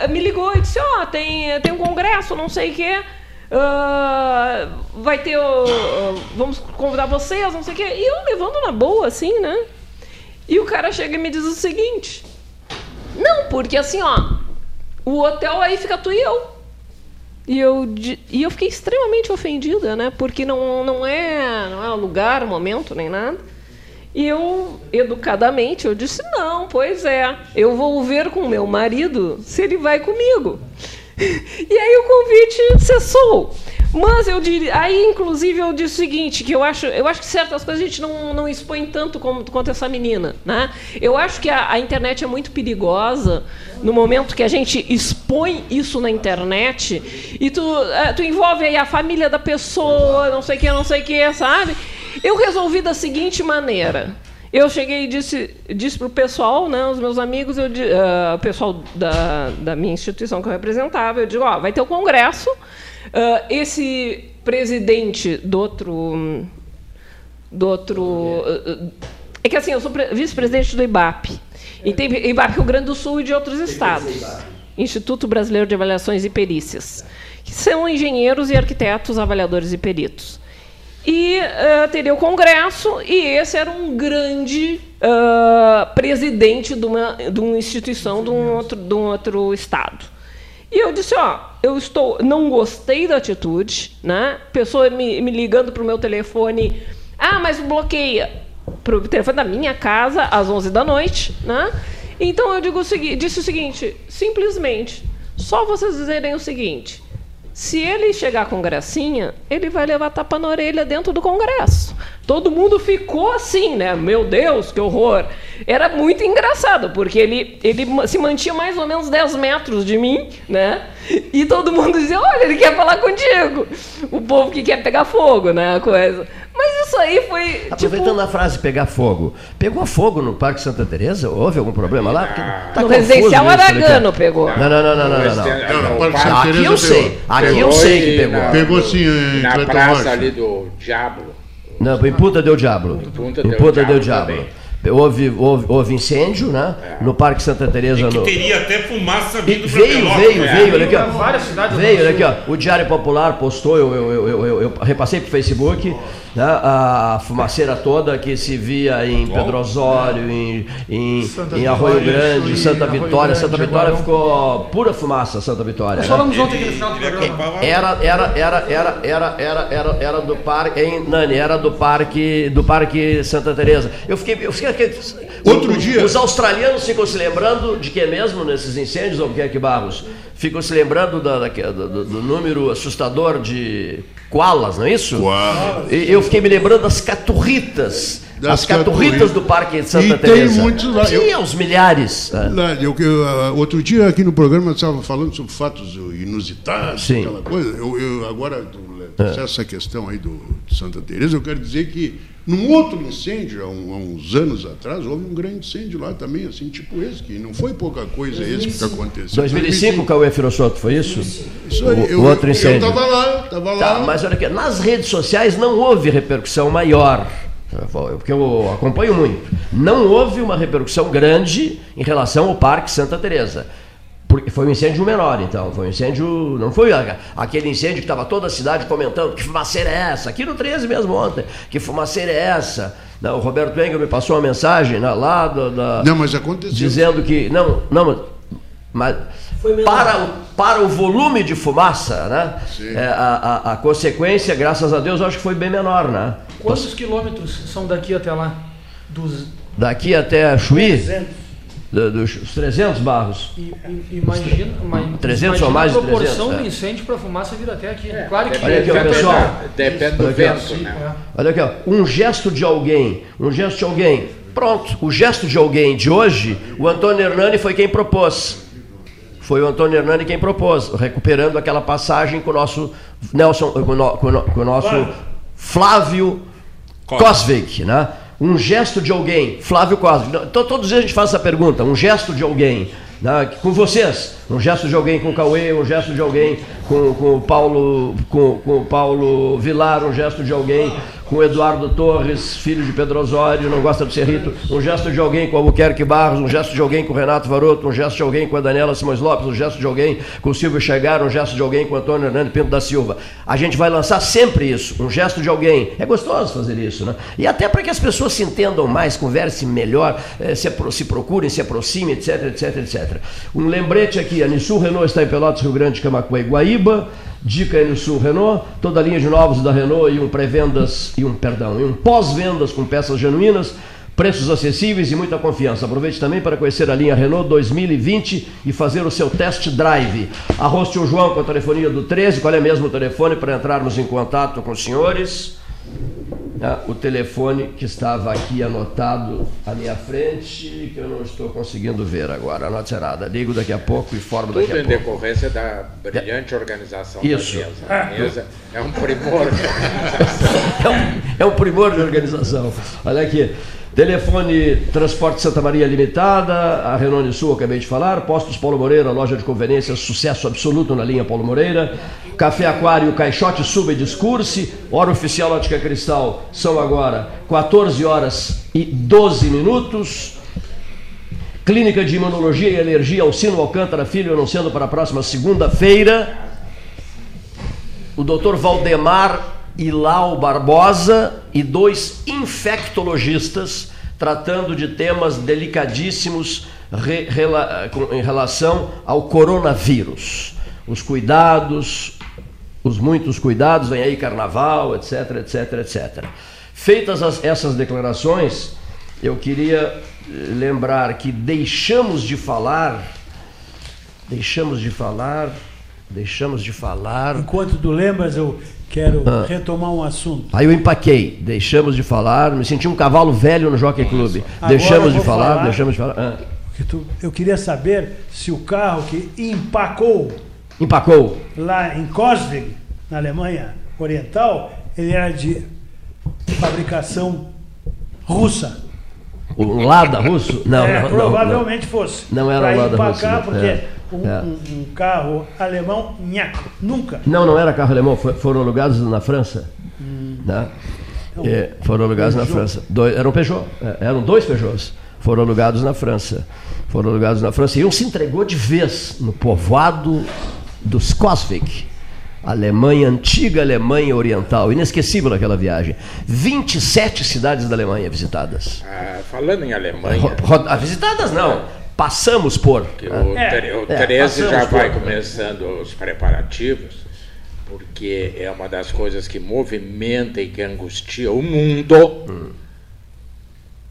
me ligou e disse ó oh, tem tem um congresso não sei o quê uh, vai ter uh, vamos convidar vocês não sei o quê e eu levando na boa assim né e o cara chega e me diz o seguinte não porque assim ó o hotel aí fica tu e eu e eu, e eu fiquei extremamente ofendida, né? Porque não, não, é, não é lugar, momento, nem nada. E eu, educadamente, eu disse, não, pois é, eu vou ver com meu marido se ele vai comigo. *laughs* E aí o convite cessou. Mas eu diria, aí inclusive eu disse o seguinte, que eu acho, eu acho que certas coisas a gente não, não expõe tanto como, quanto essa menina, né? Eu acho que a, a, internet é muito perigosa no momento que a gente expõe isso na internet e tu, é, tu envolve aí a família da pessoa, não sei o que, não sei o que, sabe? Eu resolvi da seguinte maneira. Eu cheguei e disse, disse para o pessoal, né, os meus amigos, uh, o pessoal da, da minha instituição que eu representava, eu digo, ó, vai ter o congresso, Uh, esse presidente do outro. Do outro. Uh, é que assim, eu sou vice-presidente do IBAP. E tem IBAP Rio Grande do Sul e de outros estados. Instituto Brasileiro de Avaliações e Perícias. Que são engenheiros e arquitetos, avaliadores e peritos. E uh, teria o Congresso, e esse era um grande uh, presidente de uma, de uma instituição de um outro, de um outro estado. E eu disse, ó, eu estou, não gostei da atitude, né? Pessoa me, me ligando para o meu telefone, ah, mas bloqueia para o telefone da minha casa às 11 da noite, né? Então eu digo o seguinte, disse o seguinte, simplesmente, só vocês dizerem o seguinte, se ele chegar com gracinha, ele vai levar tapa na orelha dentro do Congresso. Todo mundo ficou assim, né? Meu Deus, que horror. Era muito engraçado, porque ele, ele se mantinha mais ou menos 10 metros de mim, né? E todo mundo dizia: Olha, ele quer falar contigo. O povo que quer pegar fogo, né? A coisa. Mas isso aí foi. Tipo, Aproveitando tipo... a frase pegar fogo. Pegou fogo no Parque Santa Teresa? Houve algum problema lá? Tá no residencial Aragano pegou. Não, não, não, não, não. não, não. não aqui eu sei. Aqui eu sei que pegou. Pegou sim. Na praça ali do Diabo. Não, em Punta deu Diablo. Em Punta, em Punta deu Diablo. Houve, houve, houve, incêndio, né? É. No Parque Santa Teresa. E que no... teria até fumaça vindo Veio, veio, é. veio, olha aqui, ó. Várias cidades veio, olha aqui, ó. O Diário Popular postou, eu, eu, eu, eu, eu repassei pro Facebook né, a fumaceira toda que se via em Pedro Osório, em, em, em Arroio Grande, Santa Vitória. Santa Vitória ficou pura fumaça, Santa Vitória. Nós né? falamos ontem aqui no final do programa. Era, era, era, era, era, era, era, era do parque, em Nani, era do parque, do parque Santa Teresa. Eu fiquei, eu fiquei Outro dia. Os australianos ficam se lembrando de que mesmo nesses incêndios, ou o que é que Barros? Ficam se lembrando da, da, do, do número assustador de koalas, não é isso? Koalas. E eu fiquei me lembrando das caturritas. Das as caturritas do Parque de Santa e Teresa. Tem muitos lá. Tinha eu, os milhares. Lá, eu, eu, uh, outro dia aqui no programa eu estava falando sobre fatos inusitados, Sim. aquela coisa. Eu, eu agora é. essa questão aí do, de Santa Teresa, eu quero dizer que num outro incêndio, há, um, há, uns anos atrás, houve um grande incêndio lá também, assim, tipo esse, que não foi pouca coisa 2005. esse que aconteceu. 2005, Cauê Firossoto, foi isso? Isso aí, o, eu, outro incêndio. Eu estava lá, estava lá. Tá, mas olha aqui, nas redes sociais não houve repercussão maior porque eu acompanho muito. Não houve uma repercussão grande em relação ao Parque Santa Teresa. Porque foi um incêndio menor, então. Foi um incêndio. Não foi aquele incêndio que estava toda a cidade comentando que fumaceira é essa. Aqui no 13 mesmo ontem. Que fumaceira é essa. Não, o Roberto Engel me passou uma mensagem né, lá do, da. Não, mas aconteceu. Dizendo que. Não, não, mas. Para o, para o volume de fumaça, né? É, a, a, a consequência, graças a Deus, eu acho que foi bem menor, né? Quantos quilômetros são daqui até lá? Dos... Daqui até Chuí? 300 dos 300 barros. E, e, imagina, 300 imagina ou mais a proporção 300, do incêndio para a fumaça vir até aqui. É, claro que olha aqui, ó, pessoal. Depende do vento, né? Olha aqui, ó, um gesto de alguém, um gesto de alguém. Pronto, o gesto de alguém de hoje, o Antônio Hernani foi quem propôs. Foi o Antônio Hernani quem propôs, recuperando aquela passagem com o nosso Nelson, com o, com o, com o nosso Flávio Cosvig, né? Um gesto de alguém, Flávio Cosme, todos os dias a gente faz essa pergunta, um gesto de alguém, né, com vocês, um gesto de alguém com o Cauê, um gesto de alguém com, com o Paulo, com, com o Paulo Vilar, um gesto de alguém com Eduardo Torres, filho de Pedro Osório, não gosta do Cerrito, um gesto de alguém com Albuquerque Barros, um gesto de alguém com Renato Varoto, um gesto de alguém com a Daniela Simões Lopes, um gesto de alguém com o Silvio Chegar, um gesto de alguém com o Antônio Hernando Pinto da Silva. A gente vai lançar sempre isso, um gesto de alguém. É gostoso fazer isso, né? E até para que as pessoas se entendam mais, conversem melhor, eh, se procurem, se aproximem, etc, etc, etc. Um lembrete aqui, a Nissul Renault está em Pelotas, Rio Grande, Camacuã e Guaíba. Dica no Sul Renault, toda a linha de novos da Renault e um pré-vendas e um perdão, e um pós-vendas com peças genuínas, preços acessíveis e muita confiança. Aproveite também para conhecer a linha Renault 2020 e fazer o seu test drive. Arroz Tio João com a telefonia do 13, qual é mesmo o telefone para entrarmos em contato com os senhores? Ah, o telefone que estava aqui anotado à minha frente, que eu não estou conseguindo ver agora. Anote errada. Ligo daqui a pouco e formo Tudo daqui a pouco. Tudo em decorrência da brilhante organização Isso. da mesa. A mesa é um primor de *laughs* organização. É um, é um primor de organização. Olha aqui. Telefone Transporte Santa Maria Limitada, a Renault Sul, acabei de falar. Postos Paulo Moreira, loja de conveniência, sucesso absoluto na linha Paulo Moreira. Café Aquário, Caixote, Suba e Discurse. Hora oficial Ótica Cristal são agora 14 horas e 12 minutos. Clínica de Imunologia e Alergia Alcino Alcântara Filho, anunciando para a próxima segunda-feira. O doutor Valdemar Ilau Barbosa e dois infectologistas tratando de temas delicadíssimos re, rela, em relação ao coronavírus. Os cuidados, os muitos cuidados, vem aí carnaval, etc, etc, etc. Feitas as, essas declarações, eu queria eh, lembrar que deixamos de falar, deixamos de falar, deixamos de falar. Enquanto tu lembras, eu Quero ah. retomar um assunto. Aí eu empaquei, deixamos de falar, me senti um cavalo velho no Jockey Club. deixamos de falar, falar, deixamos de falar. Ah. Eu queria saber se o carro que empacou. Empacou. Lá em Coswig, na Alemanha Oriental, ele era de fabricação russa. O Lada russo? Não, é, não, Provavelmente não, fosse. Não era o Lada russo. Porque é um, é. um, um carro alemão, nhaco, nunca. Não, não era carro alemão, foi, foram alugados na França. Hum. Né? Então, é, foram alugados Peugeot. na França. Dois, eram Peugeot, é, eram dois Peugeots. Foram alugados na França. Foram alugados na França. E um se entregou de vez no povoado dos Coswig. Alemanha, antiga Alemanha Oriental, inesquecível aquela viagem. 27 cidades da Alemanha visitadas. Ah, falando em Alemanha. Visitadas não, passamos por. O, é, o 13 é, já vai por, começando os preparativos, porque é uma das coisas que movimenta e que angustia o mundo. Hum.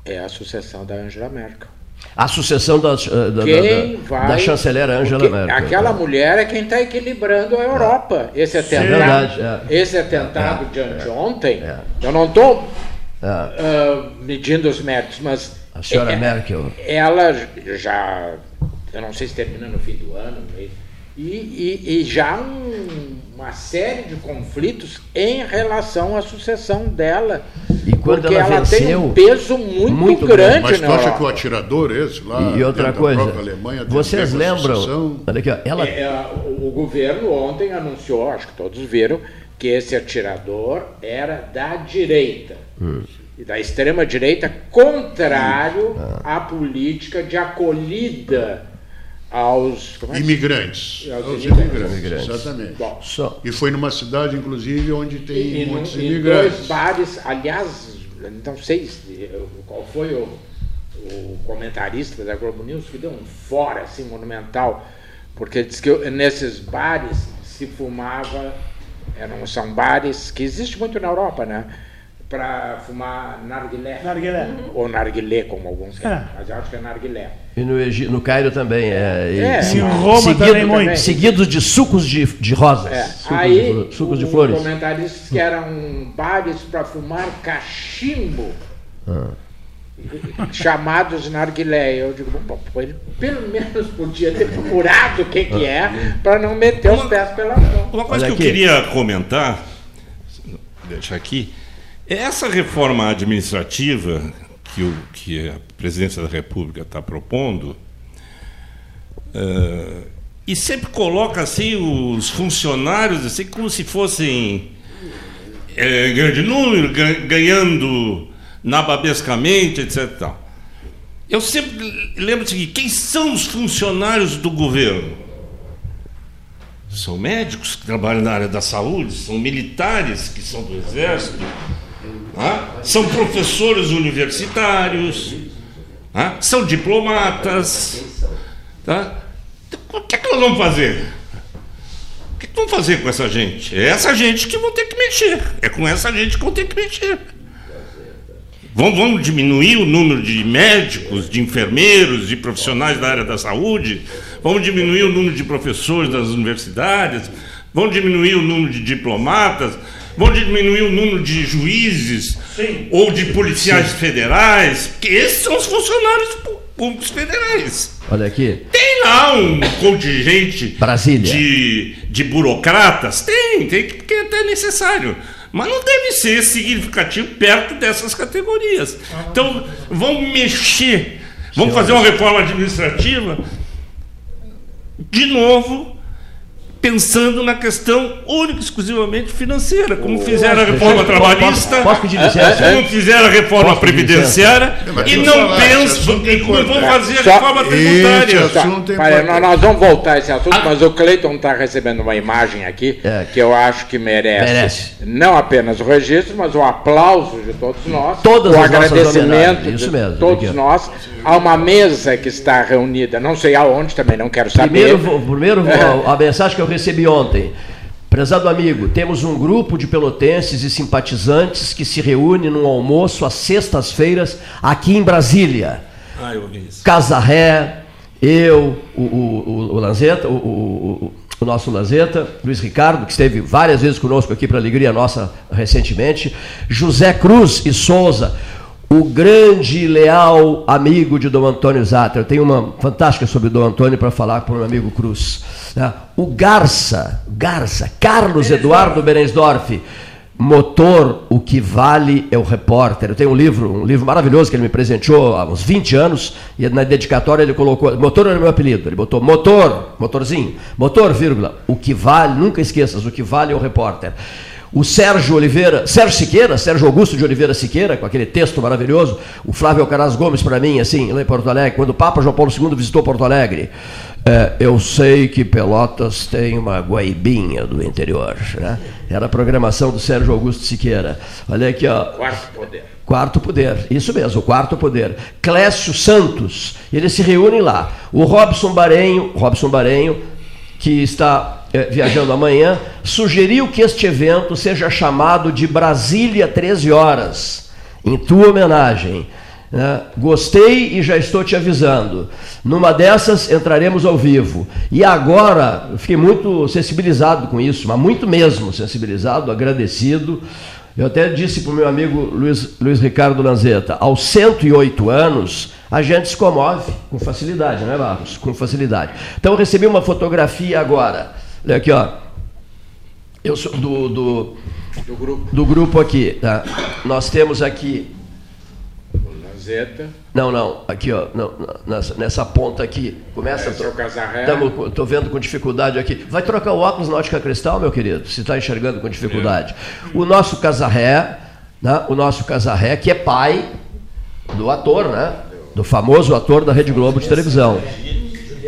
É a sucessão da Angela Merkel. A sucessão da, da, da, vai, da chanceler Angela Merkel. Aquela mulher é quem está equilibrando a Europa. Esse atentado, verdade, é. esse atentado é, de anteontem, é. eu não estou uh, medindo os méritos, mas a senhora é, Merkel. Ela já, eu não sei se termina no fim do ano, e, e, e já um, uma série de conflitos em relação à sucessão dela. E quando porque ela ela, tem venceu, um peso muito, muito grande, Mas tu acha Europa. que o atirador esse lá. E outra coisa, própria Alemanha, tem vocês lembram? sucessão? Olha aqui, ó, ela, É, é, o, o governo ontem anunciou, acho que todos viram, que esse atirador era da direita. Hum. E da extrema-direita, contrário Ah. à política de acolhida aos. é Imigrantes. Aos Aos imigrantes. imigrantes. Exatamente. Bom, só, E foi numa cidade, inclusive, onde tem e, muitos em imigrantes. dois bares, aliás, não sei se- qual foi o, o comentarista da Globo News que deu um fora assim monumental, porque diz que nesses bares se fumava, eram, são bares que existe muito na Europa, né? Para fumar narguilé. Narguilé. Ou narguilé, como alguns querem, É. mas eu acho que é narguilé. e no, Egi- no Cairo também. É, e É. se- Em Roma seguido, também muito. Seguidos de sucos de, de rosas. É, Sucos, aí, de, sucos de flores. comentarista disse que eram bares para fumar cachimbo, Ah. chamados narguilé. Eu digo, bom, ele pelo menos podia ter procurado o que, que é, para não meter os pés pela mão. Uma coisa Olha que eu aqui. queria comentar, deixar aqui, essa reforma administrativa que, o, que a presidência da República está propondo, eh, e sempre coloca assim os funcionários assim como se fossem eh, grande número, gan- ganhando nababescamente, etc. Eu sempre lembro o seguinte: quem são os funcionários do governo? São médicos que trabalham na área da saúde, são militares que são do exército? São professores universitários, são diplomatas. Tá? O que, é que nós vamos fazer? O que, que vamos fazer com essa gente? É essa gente que vão ter que mexer. É com essa gente que vão ter que mexer. Vamos, vamos diminuir o número de médicos, de enfermeiros, de profissionais da área da saúde, vamos diminuir o número de professores das universidades, vamos diminuir o número de diplomatas, vamos diminuir o número de juízes Sim. ou de policiais federais, porque esses são os funcionários pú- públicos federais. Olha aqui. Tem lá um contingente Brasília. De, de burocratas? Tem, tem, porque é até necessário. Mas não deve ser significativo perto dessas categorias. Então, vamos mexer, vamos fazer uma reforma administrativa de novo, pensando na questão única e exclusivamente financeira, como fizeram a reforma trabalhista, como fizeram a reforma previdenciária, e não pensam, não vão fazer a reforma tributária. Tá, é olha, nós, vamos voltar a esse assunto, mas o Cleiton está recebendo uma imagem aqui É. que eu acho que merece, não apenas o registro, mas o aplauso de todos nós, Todas o agradecimento de todos nós a uma mesa que está reunida, não sei aonde, também não quero saber. Primeiro, primeiro a mensagem que eu recebi ontem. Prezado amigo, temos um grupo de pelotenses e simpatizantes que se reúne num almoço às sextas-feiras aqui em Brasília. Ah, eu ouvi isso. Casa Ré, eu, o, o, o- o Lanzetta, o, o- o- o nosso Lanzetta, Luiz Ricardo, que esteve várias vezes conosco aqui para alegria nossa recentemente, José Cruz e Souza, o grande e leal amigo de Dom Antônio Zatra. Eu tenho uma fantástica sobre Dom Antônio para falar para o meu amigo Cruz. né? O Garça, Garça, Carlos Eduardo Berensdorf, Motor, o que vale é o repórter. Eu tenho um livro, um livro maravilhoso que ele me presenteou há uns 20 anos, e na dedicatória ele colocou, motor era meu apelido, ele botou motor, motorzinho, motor, vírgula, o que vale, nunca esqueças, o que vale é o repórter. O Sérgio Oliveira, Sérgio Siqueira, Sérgio Augusto de Oliveira Siqueira, com aquele texto maravilhoso, o Flávio Alcaraz Gomes para mim, assim, lá em Porto Alegre, quando o Papa João Paulo II visitou Porto Alegre, é, eu sei que Pelotas tem uma guaibinha do interior, né? Era a programação do Sérgio Augusto Siqueira. Olha aqui, ó. Quarto poder. Quarto poder, isso mesmo, o quarto poder. Clécio Santos, eles se reúnem lá. O Robson Barenho, Robson Barenho, que está viajando amanhã, sugeriu que este evento seja chamado de Brasília 13 horas, em tua homenagem. Né? Gostei e já estou te avisando. Numa dessas entraremos ao vivo. E agora, fiquei muito sensibilizado com isso, mas muito mesmo sensibilizado, agradecido. Eu até disse para o meu amigo Luiz, Luiz Ricardo Lanzetta, aos 108 anos, a gente se comove com facilidade, não é, Marcos? Com facilidade. Então recebi uma fotografia agora. Olha aqui, ó. Eu sou do, do, do grupo. Do grupo aqui. Tá? Nós temos aqui Lanzetta. Não, não, aqui, ó, não, nessa, nessa ponta aqui. Começa. Esse é. Estou vendo com dificuldade aqui. Vai trocar o óculos na ótica cristal, meu querido, se está enxergando com dificuldade. O nosso Casarré, né, o nosso Casarré, que é pai do ator, né? Do famoso ator da Rede Globo de televisão.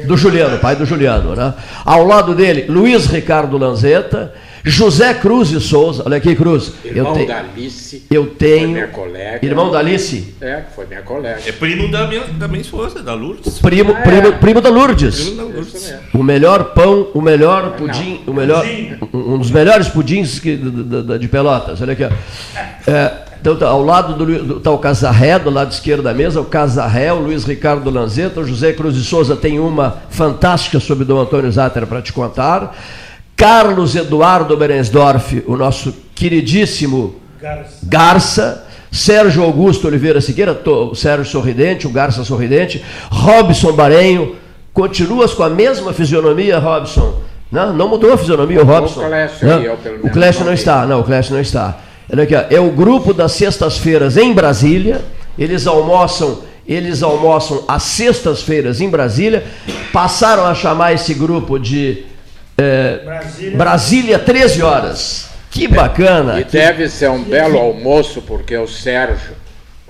Do Juliano, pai do Juliano, né? Ao lado dele, Luiz Ricardo Lanzetta José Cruz de Souza, olha aqui, Cruz. Irmão eu te, da Alice. Eu tenho. Foi minha colega. Irmão da Alice? É, foi minha colega. É primo da minha, da minha esposa, da Lourdes. Primo, ah, primo, é. primo da Lourdes. Primo da Lourdes. O melhor pão, o melhor pudim, Não. o melhor, um dos melhores pudins que, de, de, de Pelotas. Olha aqui, ó. É, então, tá, ao lado do tá o Casarré, do lado esquerdo da mesa, o Casarré, o Luiz Ricardo Lanzetta, o José Cruz de Souza tem uma fantástica sobre Dom Antônio Zatter para te contar. Carlos Eduardo Berensdorf, o nosso queridíssimo Garça, Garça Sérgio Augusto Oliveira Siqueira, o Sérgio Sorridente, o Garça Sorridente, Robson Barenho, continuas com a mesma fisionomia, Robson? Não, não mudou a fisionomia, o Robson. O Clécio, não, eu, o Clécio não está, não, o Clécio não está. Olha aqui, ó, é o grupo das sextas-feiras em Brasília, eles almoçam eles almoçam às sextas-feiras em Brasília, passaram a chamar esse grupo de é, Brasília. Brasília, 13 horas. Que bacana. E deve ser um belo almoço, porque o Sérgio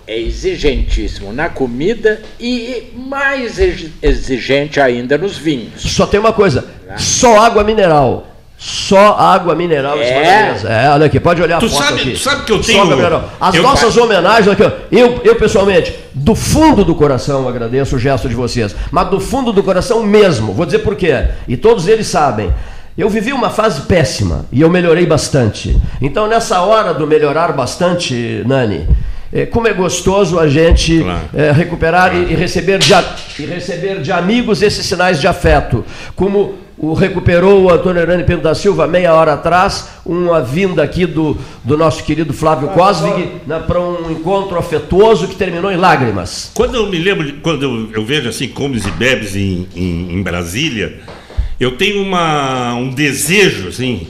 é exigentíssimo na comida e mais exigente ainda nos vinhos. Só tem uma coisa: só água mineral. Só água mineral é. é, olha aqui, pode olhar tu a foto sabe, aqui. Tu sabe que eu tenho... As eu... nossas homenagens, aqui, eu, eu pessoalmente, do fundo do coração agradeço o gesto de vocês, mas do fundo do coração mesmo, vou dizer por quê, e todos eles sabem. Eu vivi uma fase péssima e eu melhorei bastante. Então, nessa hora do melhorar bastante, Nani, é, como é gostoso a gente claro. é, recuperar claro. e, e, receber de, e receber de amigos esses sinais de afeto. Como o recuperou o Antônio Hernani Pedro da Silva meia hora atrás, uma vinda aqui do, do nosso querido Flávio Cosvig né, para um encontro afetuoso que terminou em lágrimas. Quando eu me lembro, quando eu, eu vejo assim comes e bebes em, em, em Brasília, eu tenho uma, um desejo assim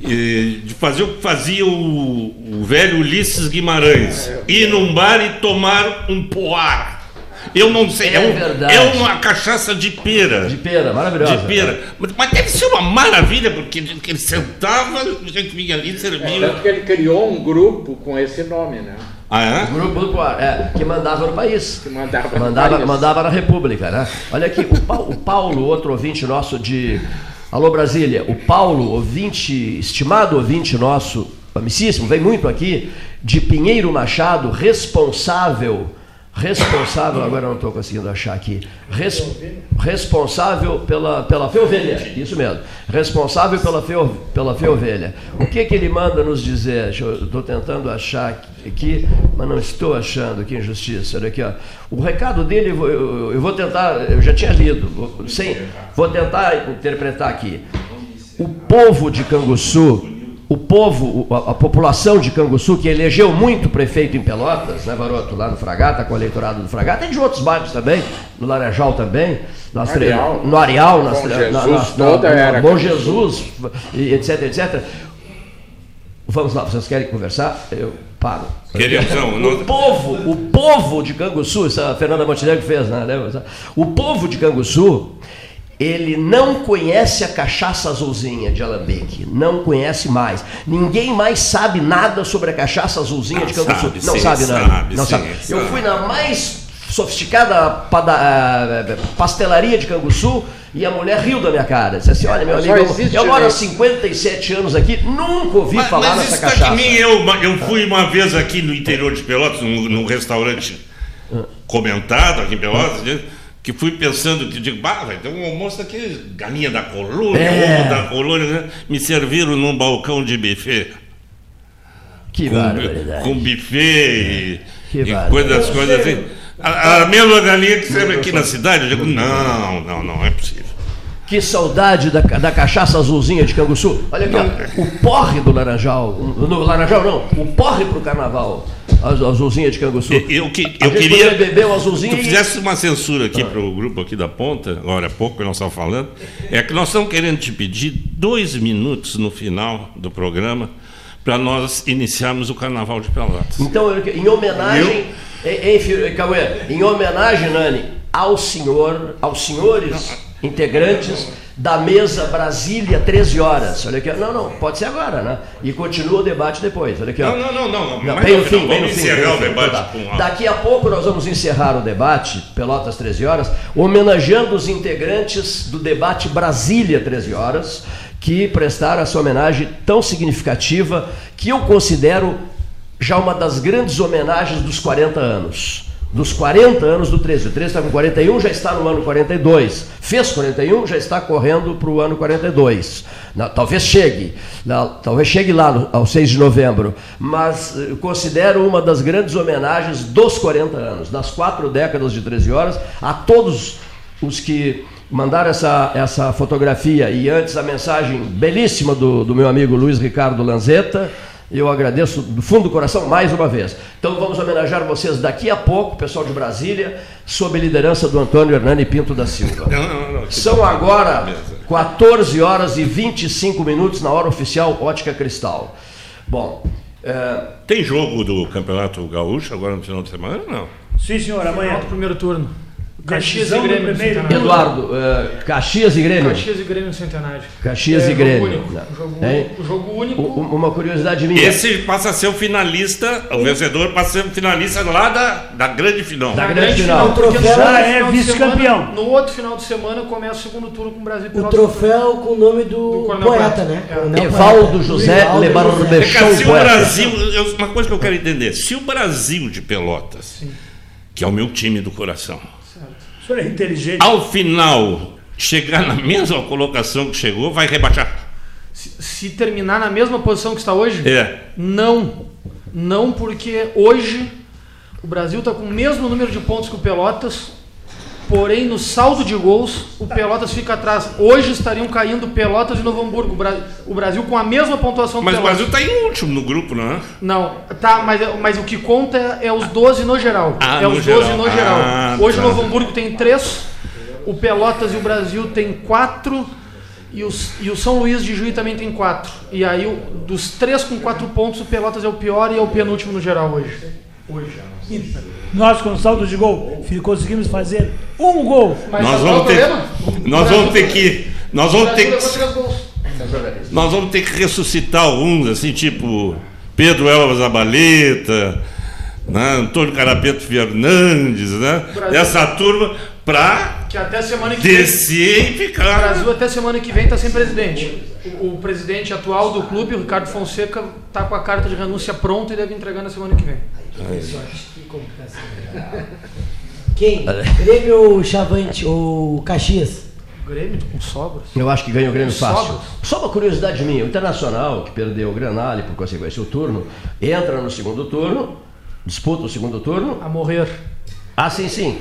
de fazer o que fazia o, o velho Ulisses Guimarães, ir num bar e tomar um poar. Eu não sei. É, é, um, é, uma cachaça de pera. De pera, maravilhosa. De pera. Mas, mas deve ser uma maravilha, porque ele sentava, a gente vinha ali e servia. É, tanto que ele criou um grupo com esse nome, né? Ah, é? O grupo do Poar, é, que mandava no país. Que mandava, mandava, país. mandava na República, né? Olha aqui, o, Paulo, o Paulo, outro ouvinte nosso de. Alô Brasília, o Paulo, ouvinte, estimado ouvinte nosso, amicíssimo, vem muito aqui, de Pinheiro Machado, responsável responsável, agora não estou conseguindo achar aqui, res, responsável pela, pela feovelha, isso mesmo, responsável pela, feo, pela feovelha. O que, que ele manda nos dizer? Estou tentando achar aqui, mas não estou achando, que injustiça. Olha aqui, ó. O recado dele, eu, eu, vou tentar, eu já tinha lido, vou, sem, vou tentar interpretar aqui. O povo de Canguçu povo, a, população de Canguçu, que elegeu muito prefeito em Pelotas, né, Baroto? Lá no Fragata, com o eleitorado do Fragata, e de outros bairros também, no Laranjal também, no Areal, no Areal, Bom Jesus, na, na, toda era Bom Jesus, etc, etc. Vamos lá, vocês querem conversar? Eu paro. Queremos, o povo, o povo de Canguçu, isso a Fernanda Montenegro fez, né? O povo de Canguçu ele não conhece a cachaça azulzinha de Alambique, não conhece mais. Ninguém mais sabe nada sobre a cachaça azulzinha de Canguçu. Sabe, não sim, sabe nada. Sabe, não sim, sabe. Eu fui na mais sofisticada eh, pastelaria de Canguçu e a mulher riu da minha cara. Disse assim: Olha, meu amigo, eu, eu moro há 57 anos aqui, nunca ouvi mas, falar mas nessa tá cachaça. mim, eu, eu fui uma vez aqui no interior de Pelotas, num, num restaurante ah. comentado aqui em Pelotas. Que fui pensando, que digo, bah, vai ter um almoço aqui, galinha da colônia, é. ovo da colônia, né? me serviram num balcão de buffet. Que com, barbaridade. com buffet Que e, e coisas, coisas assim. A, a mesma galinha que serve aqui na cidade, eu digo, não, não, não é possível. Que saudade da, da cachaça azulzinha de Canguçu. Olha aqui, ó, o porre do Laranjal. No Laranjal não, o porre pro carnaval. A azulzinha de Canguçu. Eu, eu, que- eu queria beber o azulzinho tu fizesse uma censura aqui para o grupo aqui da ponta, agora há pouco que nós estávamos falando, é que nós estamos querendo te pedir dois minutos no final do programa para nós iniciarmos o Carnaval de Pelotas. Então, eu- em homenagem, em, em, fi- Cauê, em homenagem, Nani, ao senhor, aos senhores integrantes da mesa Brasília 13 horas. Olha aqui, não, não, pode ser agora, né? E continua o debate depois. Olha aqui. Não, não, não, não, Não, bem no fim, bem no vamos fim. encerrar o debate tá. com a- Daqui a pouco nós vamos encerrar o debate, Pelotas 13 horas, homenageando os integrantes do debate Brasília 13 horas, que prestaram essa homenagem tão significativa que eu considero já uma das grandes homenagens dos 40 anos. Dos 40 anos do 13. O 13 está com 41, já está no ano 42. Fez 41, já está correndo para o ano 42. Na- talvez chegue, na- talvez chegue lá no- ao 6 de novembro. Mas eh, considero uma das grandes homenagens dos 40 anos, das quatro décadas de 13 horas, a todos os que mandaram essa, essa fotografia e antes a mensagem belíssima do, do meu amigo Luiz Ricardo Lanzetta. Eu agradeço do fundo do coração mais uma vez. Então vamos homenagear vocês daqui a pouco, pessoal de Brasília, sob a liderança do Antônio Hernani Pinto da Silva. Não, não, não, São agora Beleza. 14 horas e 25 minutos na hora oficial Ótica Cristal. Bom, é, Tem jogo do Campeonato Gaúcho agora no final de semana? Não. Sim, senhor, amanhã. Final do primeiro turno. Caxias e Grêmio. Centenário. Eduardo, é, Caxias e Grêmio. Caxias e Grêmio no Centenário. Caxias É, e jogo Grêmio. único. Jogo, o jogo único. U- Uma curiosidade minha. Esse passa a ser o finalista, o vencedor passa a ser o finalista lá da, da grande final. Da Na grande final. porque no troféu é final vice-campeão. No outro final de semana começa o segundo turno com o Brasil O troféu com o nome do, Do poeta, né? É. Evaldo. José. É que Show se o. Brasil, eu- uma coisa que eu quero entender, se o Brasil de Pelotas, que é o meu time do coração, O senhor é inteligente. ao final chegar na mesma colocação que chegou, vai rebaixar. Se, se terminar na mesma posição que está hoje, É. não. Não, porque hoje o Brasil está com o mesmo número de pontos que o Pelotas, porém no saldo de gols o Pelotas fica atrás. Hoje estariam caindo Pelotas e Novo Hamburgo. O, Bra- o Brasil com a mesma pontuação do Mas o Pelotas. Brasil está em último no grupo, não é? Não, tá, mas, mas o que conta é, os 12 no geral. Ah, é no os 12 geral. no geral. Ah, Hoje tá. o Novo Hamburgo tem 3, o Pelotas e o Brasil tem 4 e, os, e o São Luís de Juí também tem 4. E aí, o- dos 3 com 4 pontos, o Pelotas é o pior e é o penúltimo no geral hoje. Nós, com saldo de gol, conseguimos fazer um gol. Mas Nós qual vamos é ter, nós vamos ter que, nós vamos ter que, nós vamos ter que ressuscitar alguns, assim, tipo Pedro Elvas Abaleta, né, Antônio Carapeto Fernandes, né? Essa turma para Que até semana que vem. descer e O. Brasil até semana que vem está sem presidente. O, o presidente atual do clube, o Ricardo Fonseca, está com a carta de renúncia pronta e deve entregar na semana que vem. Que complicação. Quem? Grêmio ou Chavante ou Caxias? Grêmio com sobras. Eu acho que ganha o Grêmio Com fácil. sobras. Só uma curiosidade minha: o Internacional, que perdeu o Granal e por consequência o turno, entra no segundo turno, disputa o segundo turno. A morrer. Ah, sim, sim.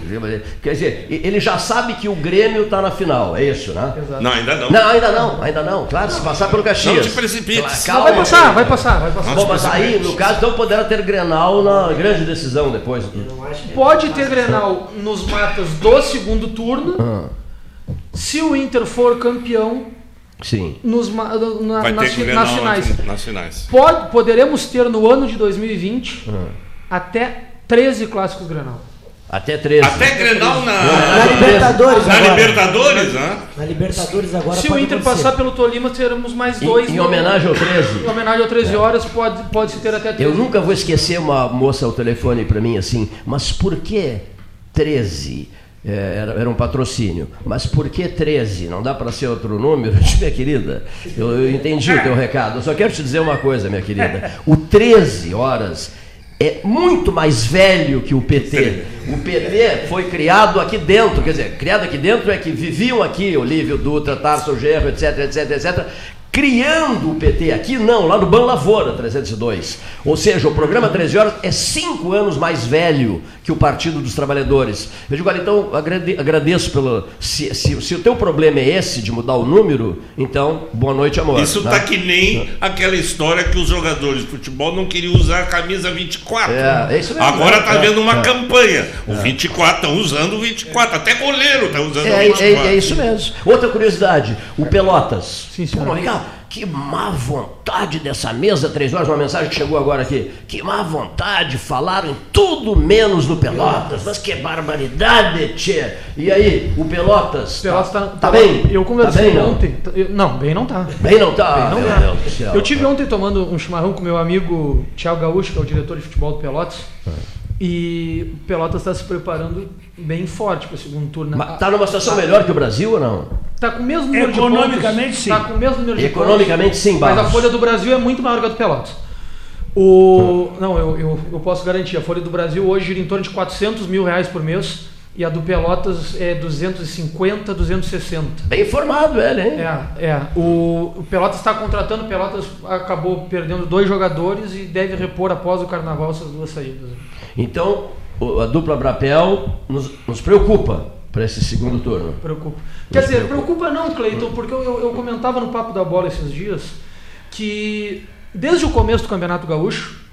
Quer dizer, ele já sabe que o Grêmio está na final, é isso, né? Exato. Não, ainda não. Não, ainda não, ainda não. Claro, se passar pelo Caxias. Não te precipites. Calma, vai passar, vai passar, vai passar. Bom, mas aí, no caso, então poderá ter Grenal na grande decisão depois. Pode ter Grenal nos matas do segundo turno. Ah, Se o Inter for campeão sim. nos, na- Vai nas, nas nas finais. Nas finais. Pode, poderemos ter no ano de 2020 Ah. até 13 clássicos Grenal. Até 13. Até Grenal Na na, Libertadores na agora. Libertadores, né? Na Libertadores agora Se o Inter acontecer. passar pelo Tolima, teremos mais dois. Em, em no- homenagem ao 13. Em homenagem ao 13 horas, pode, pode se ter até 13. Eu nunca vou esquecer uma moça ao telefone para mim assim, mas por que 13? É, era, era um patrocínio. Mas por que 13? Não dá para ser outro número? *laughs* Minha querida, eu, eu entendi o teu recado. Eu só quero te dizer uma coisa, minha querida. O 13 horas é muito mais velho que o PT. O PT foi criado aqui dentro, quer dizer, criado aqui dentro é que viviam aqui Olívio Dutra, Tarso Gerro, etc, etc, etc criando o PT aqui, não, lá no Ban Lavoura 302. Ou seja, o programa 13 horas é cinco anos mais velho que o Partido dos Trabalhadores. Eu digo, olha, então agrade- agradeço pelo. Se, se- se o teu problema é esse de mudar o número, então boa noite, amor. Isso né? tá que nem aquela história que os jogadores de futebol não queriam usar a camisa 24. É, é isso mesmo. Agora tá É, vendo uma é. campanha. O 24 estão usando o 24. Até goleiro tá usando o É, 24. é, é isso mesmo. Outra curiosidade, o Pelotas. Sim, senhor. Pô. Que má vontade dessa mesa, três horas, uma mensagem que chegou agora aqui. Que má vontade, falaram em tudo menos no Pelotas. Mas que barbaridade, tchê. E aí, o Pelotas? Pelotas tá, tá bem? Eu Tá conversei bem, não? ontem. eu- não, bem não tá. Bem não tá? Bem não Meu tá. Deus do céu. Eu tive ontem tomando um chimarrão com meu amigo Thiago Gaúcho, que é o diretor de futebol do Pelotas. É. E o Pelotas está se preparando bem forte para o segundo turno. Mas tá numa situação melhor que o Brasil ou não? Tá com o mesmo número de Economicamente, pontos. sim. Tá com o mesmo número de Economicamente, pontos, sim, Mas a Barros. folha do Brasil é muito maior que a do Pelotas. O, não, eu, eu, eu posso garantir. A folha do Brasil hoje gira em torno de 400 mil reais por mês. E a do Pelotas é 250, 260. Bem informado ele, hein? É, é. O, o Pelotas está contratando, o Pelotas acabou perdendo dois jogadores e deve repor após o carnaval essas duas saídas. Então, a dupla Brapel nos, nos preocupa para esse segundo turno. Preocupa. Quer dizer, preocupa não, Cleiton, porque eu, eu, eu comentava no Papo da Bola esses dias que desde o começo do Campeonato Gaúcho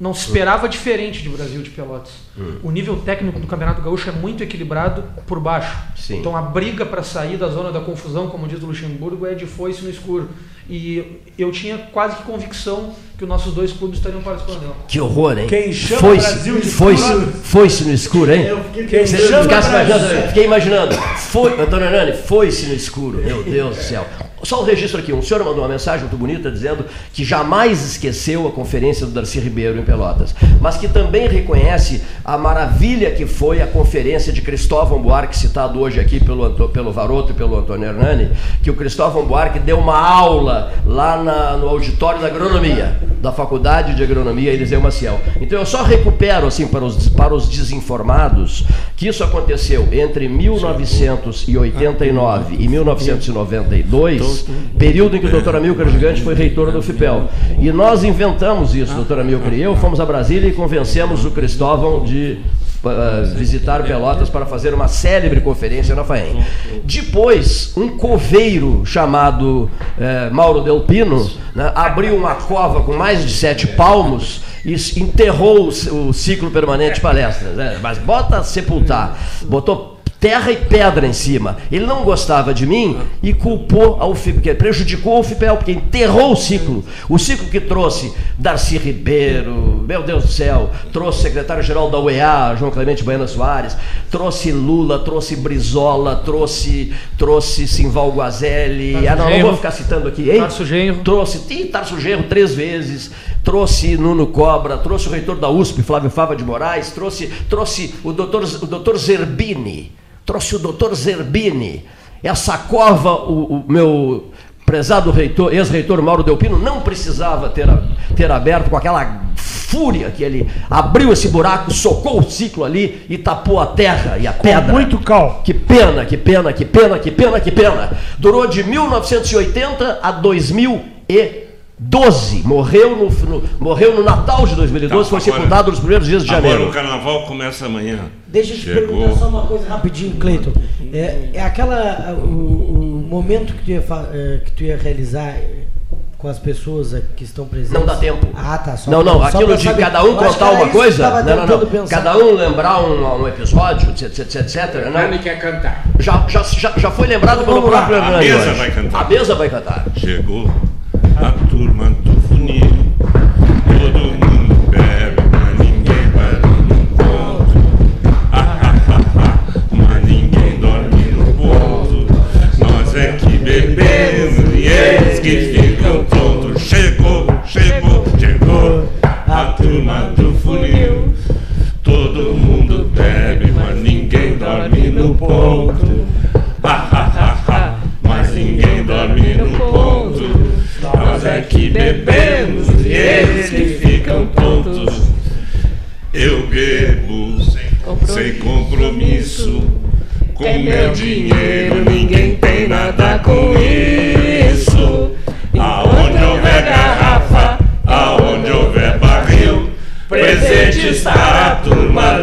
não se esperava diferente de Brasil de Pelotas. Hum. O nível técnico do Campeonato Gaúcho é muito equilibrado por baixo. Sim. Então a briga para sair da zona da confusão, como diz o Luxemburgo, é de foice no escuro. E eu tinha quase que convicção que os nossos dois clubes estariam participando dela. Que horror, hein? Quem chama Foi-se Brasil de foi-se fora- foi-se no escuro, hein? Quem Você chama ficasse Brasil- imaginando, fiquei imaginando. Foi, Antônio Hernani, foi-se no escuro. Meu Deus do céu. Só um registro aqui. Um senhor mandou uma mensagem muito bonita dizendo que jamais esqueceu a conferência do Darcy Ribeiro em Pelotas, mas que também reconhece a maravilha que foi a conferência de Cristóvão Buarque, citado hoje aqui pelo, pelo Varoto e pelo Antônio Hernani, que o Cristóvão Buarque deu uma aula lá na- no auditório da agronomia, da Faculdade de Agronomia Eliseu Maciel. Então eu só recupero assim para os, para os desinformados que isso aconteceu entre 1989 e 1992, período em que o doutor Amilcar Gigante foi reitor do FIPEL. E nós inventamos isso, doutor Amilcar e eu, fomos a Brasília e convencemos o Cristóvão de ah, visitar Pelotas para fazer uma célebre conferência na FAEM. Depois, um coveiro chamado eh, Mauro Delpino né, abriu uma cova com mais de sete palmos e enterrou o, o ciclo permanente de palestras. né? Mas bota sepultar, botou terra e pedra em cima. Ele não gostava de mim e culpou ao FIPEL, que prejudicou o FIPEL, porque enterrou o ciclo. O ciclo que trouxe Darcy Ribeiro, meu Deus do céu, trouxe o secretário-geral da UEA, João Clemente Baiana Soares, trouxe Lula, trouxe Brizola, trouxe, trouxe Simval Guazelli, ah, não, não vou ficar citando aqui, hein? Tarso Genro. Trouxe ih, Tarso Genro três vezes, trouxe Nuno Cobra, trouxe o reitor da USP, Flávio Fava de Moraes, trouxe, trouxe o doutor, o doutor Zerbini, trouxe o doutor Zerbini. Essa cova, o, o meu prezado reitor, ex-reitor Mauro Delpino não precisava ter, ter aberto com aquela fúria que ele abriu esse buraco, socou o ciclo ali e tapou a terra e a pedra. muito cal. Que pena, que pena, que pena, que pena, que pena. Durou de 1980 a 2012. Morreu no, no- morreu no Natal de 2012, Tá, foi agora- sepultado nos primeiros dias de Agora janeiro. o carnaval começa amanhã. Deixa eu te Chegou. perguntar só uma coisa rapidinho, Cleiton. É, é aquela. O, o momento que tu, ia, eh, que tu ia realizar eh, com as pessoas que estão presentes. Não dá tempo. Ah, tá. Só Não, não, só aquilo de saber. cada um contar uma coisa. Não, não, não. Cada um lembrar um, um episódio, etc, etc, etc. Nani Não. quer cantar. Já, já, já, já foi lembrado pelo Vamos lá. próprio A mesa vai cantar. A mesa vai cantar. Chegou a turma do funil. Todo mundo bebe, mas ninguém vai no ponto. Ah, ah, ah, ah, mas ninguém dorme no ponto. Nós é que bebemos e eles que ficam tontos. Chegou, chegou, chegou a turma do funil. Todo mundo bebe, mas ninguém dorme no ponto. que bebemos e eles que ficam tontos. Eu bebo sem compromisso, com é meu dinheiro, ninguém tem nada com isso. Aonde houver garrafa, aonde houver barril, presente está a turma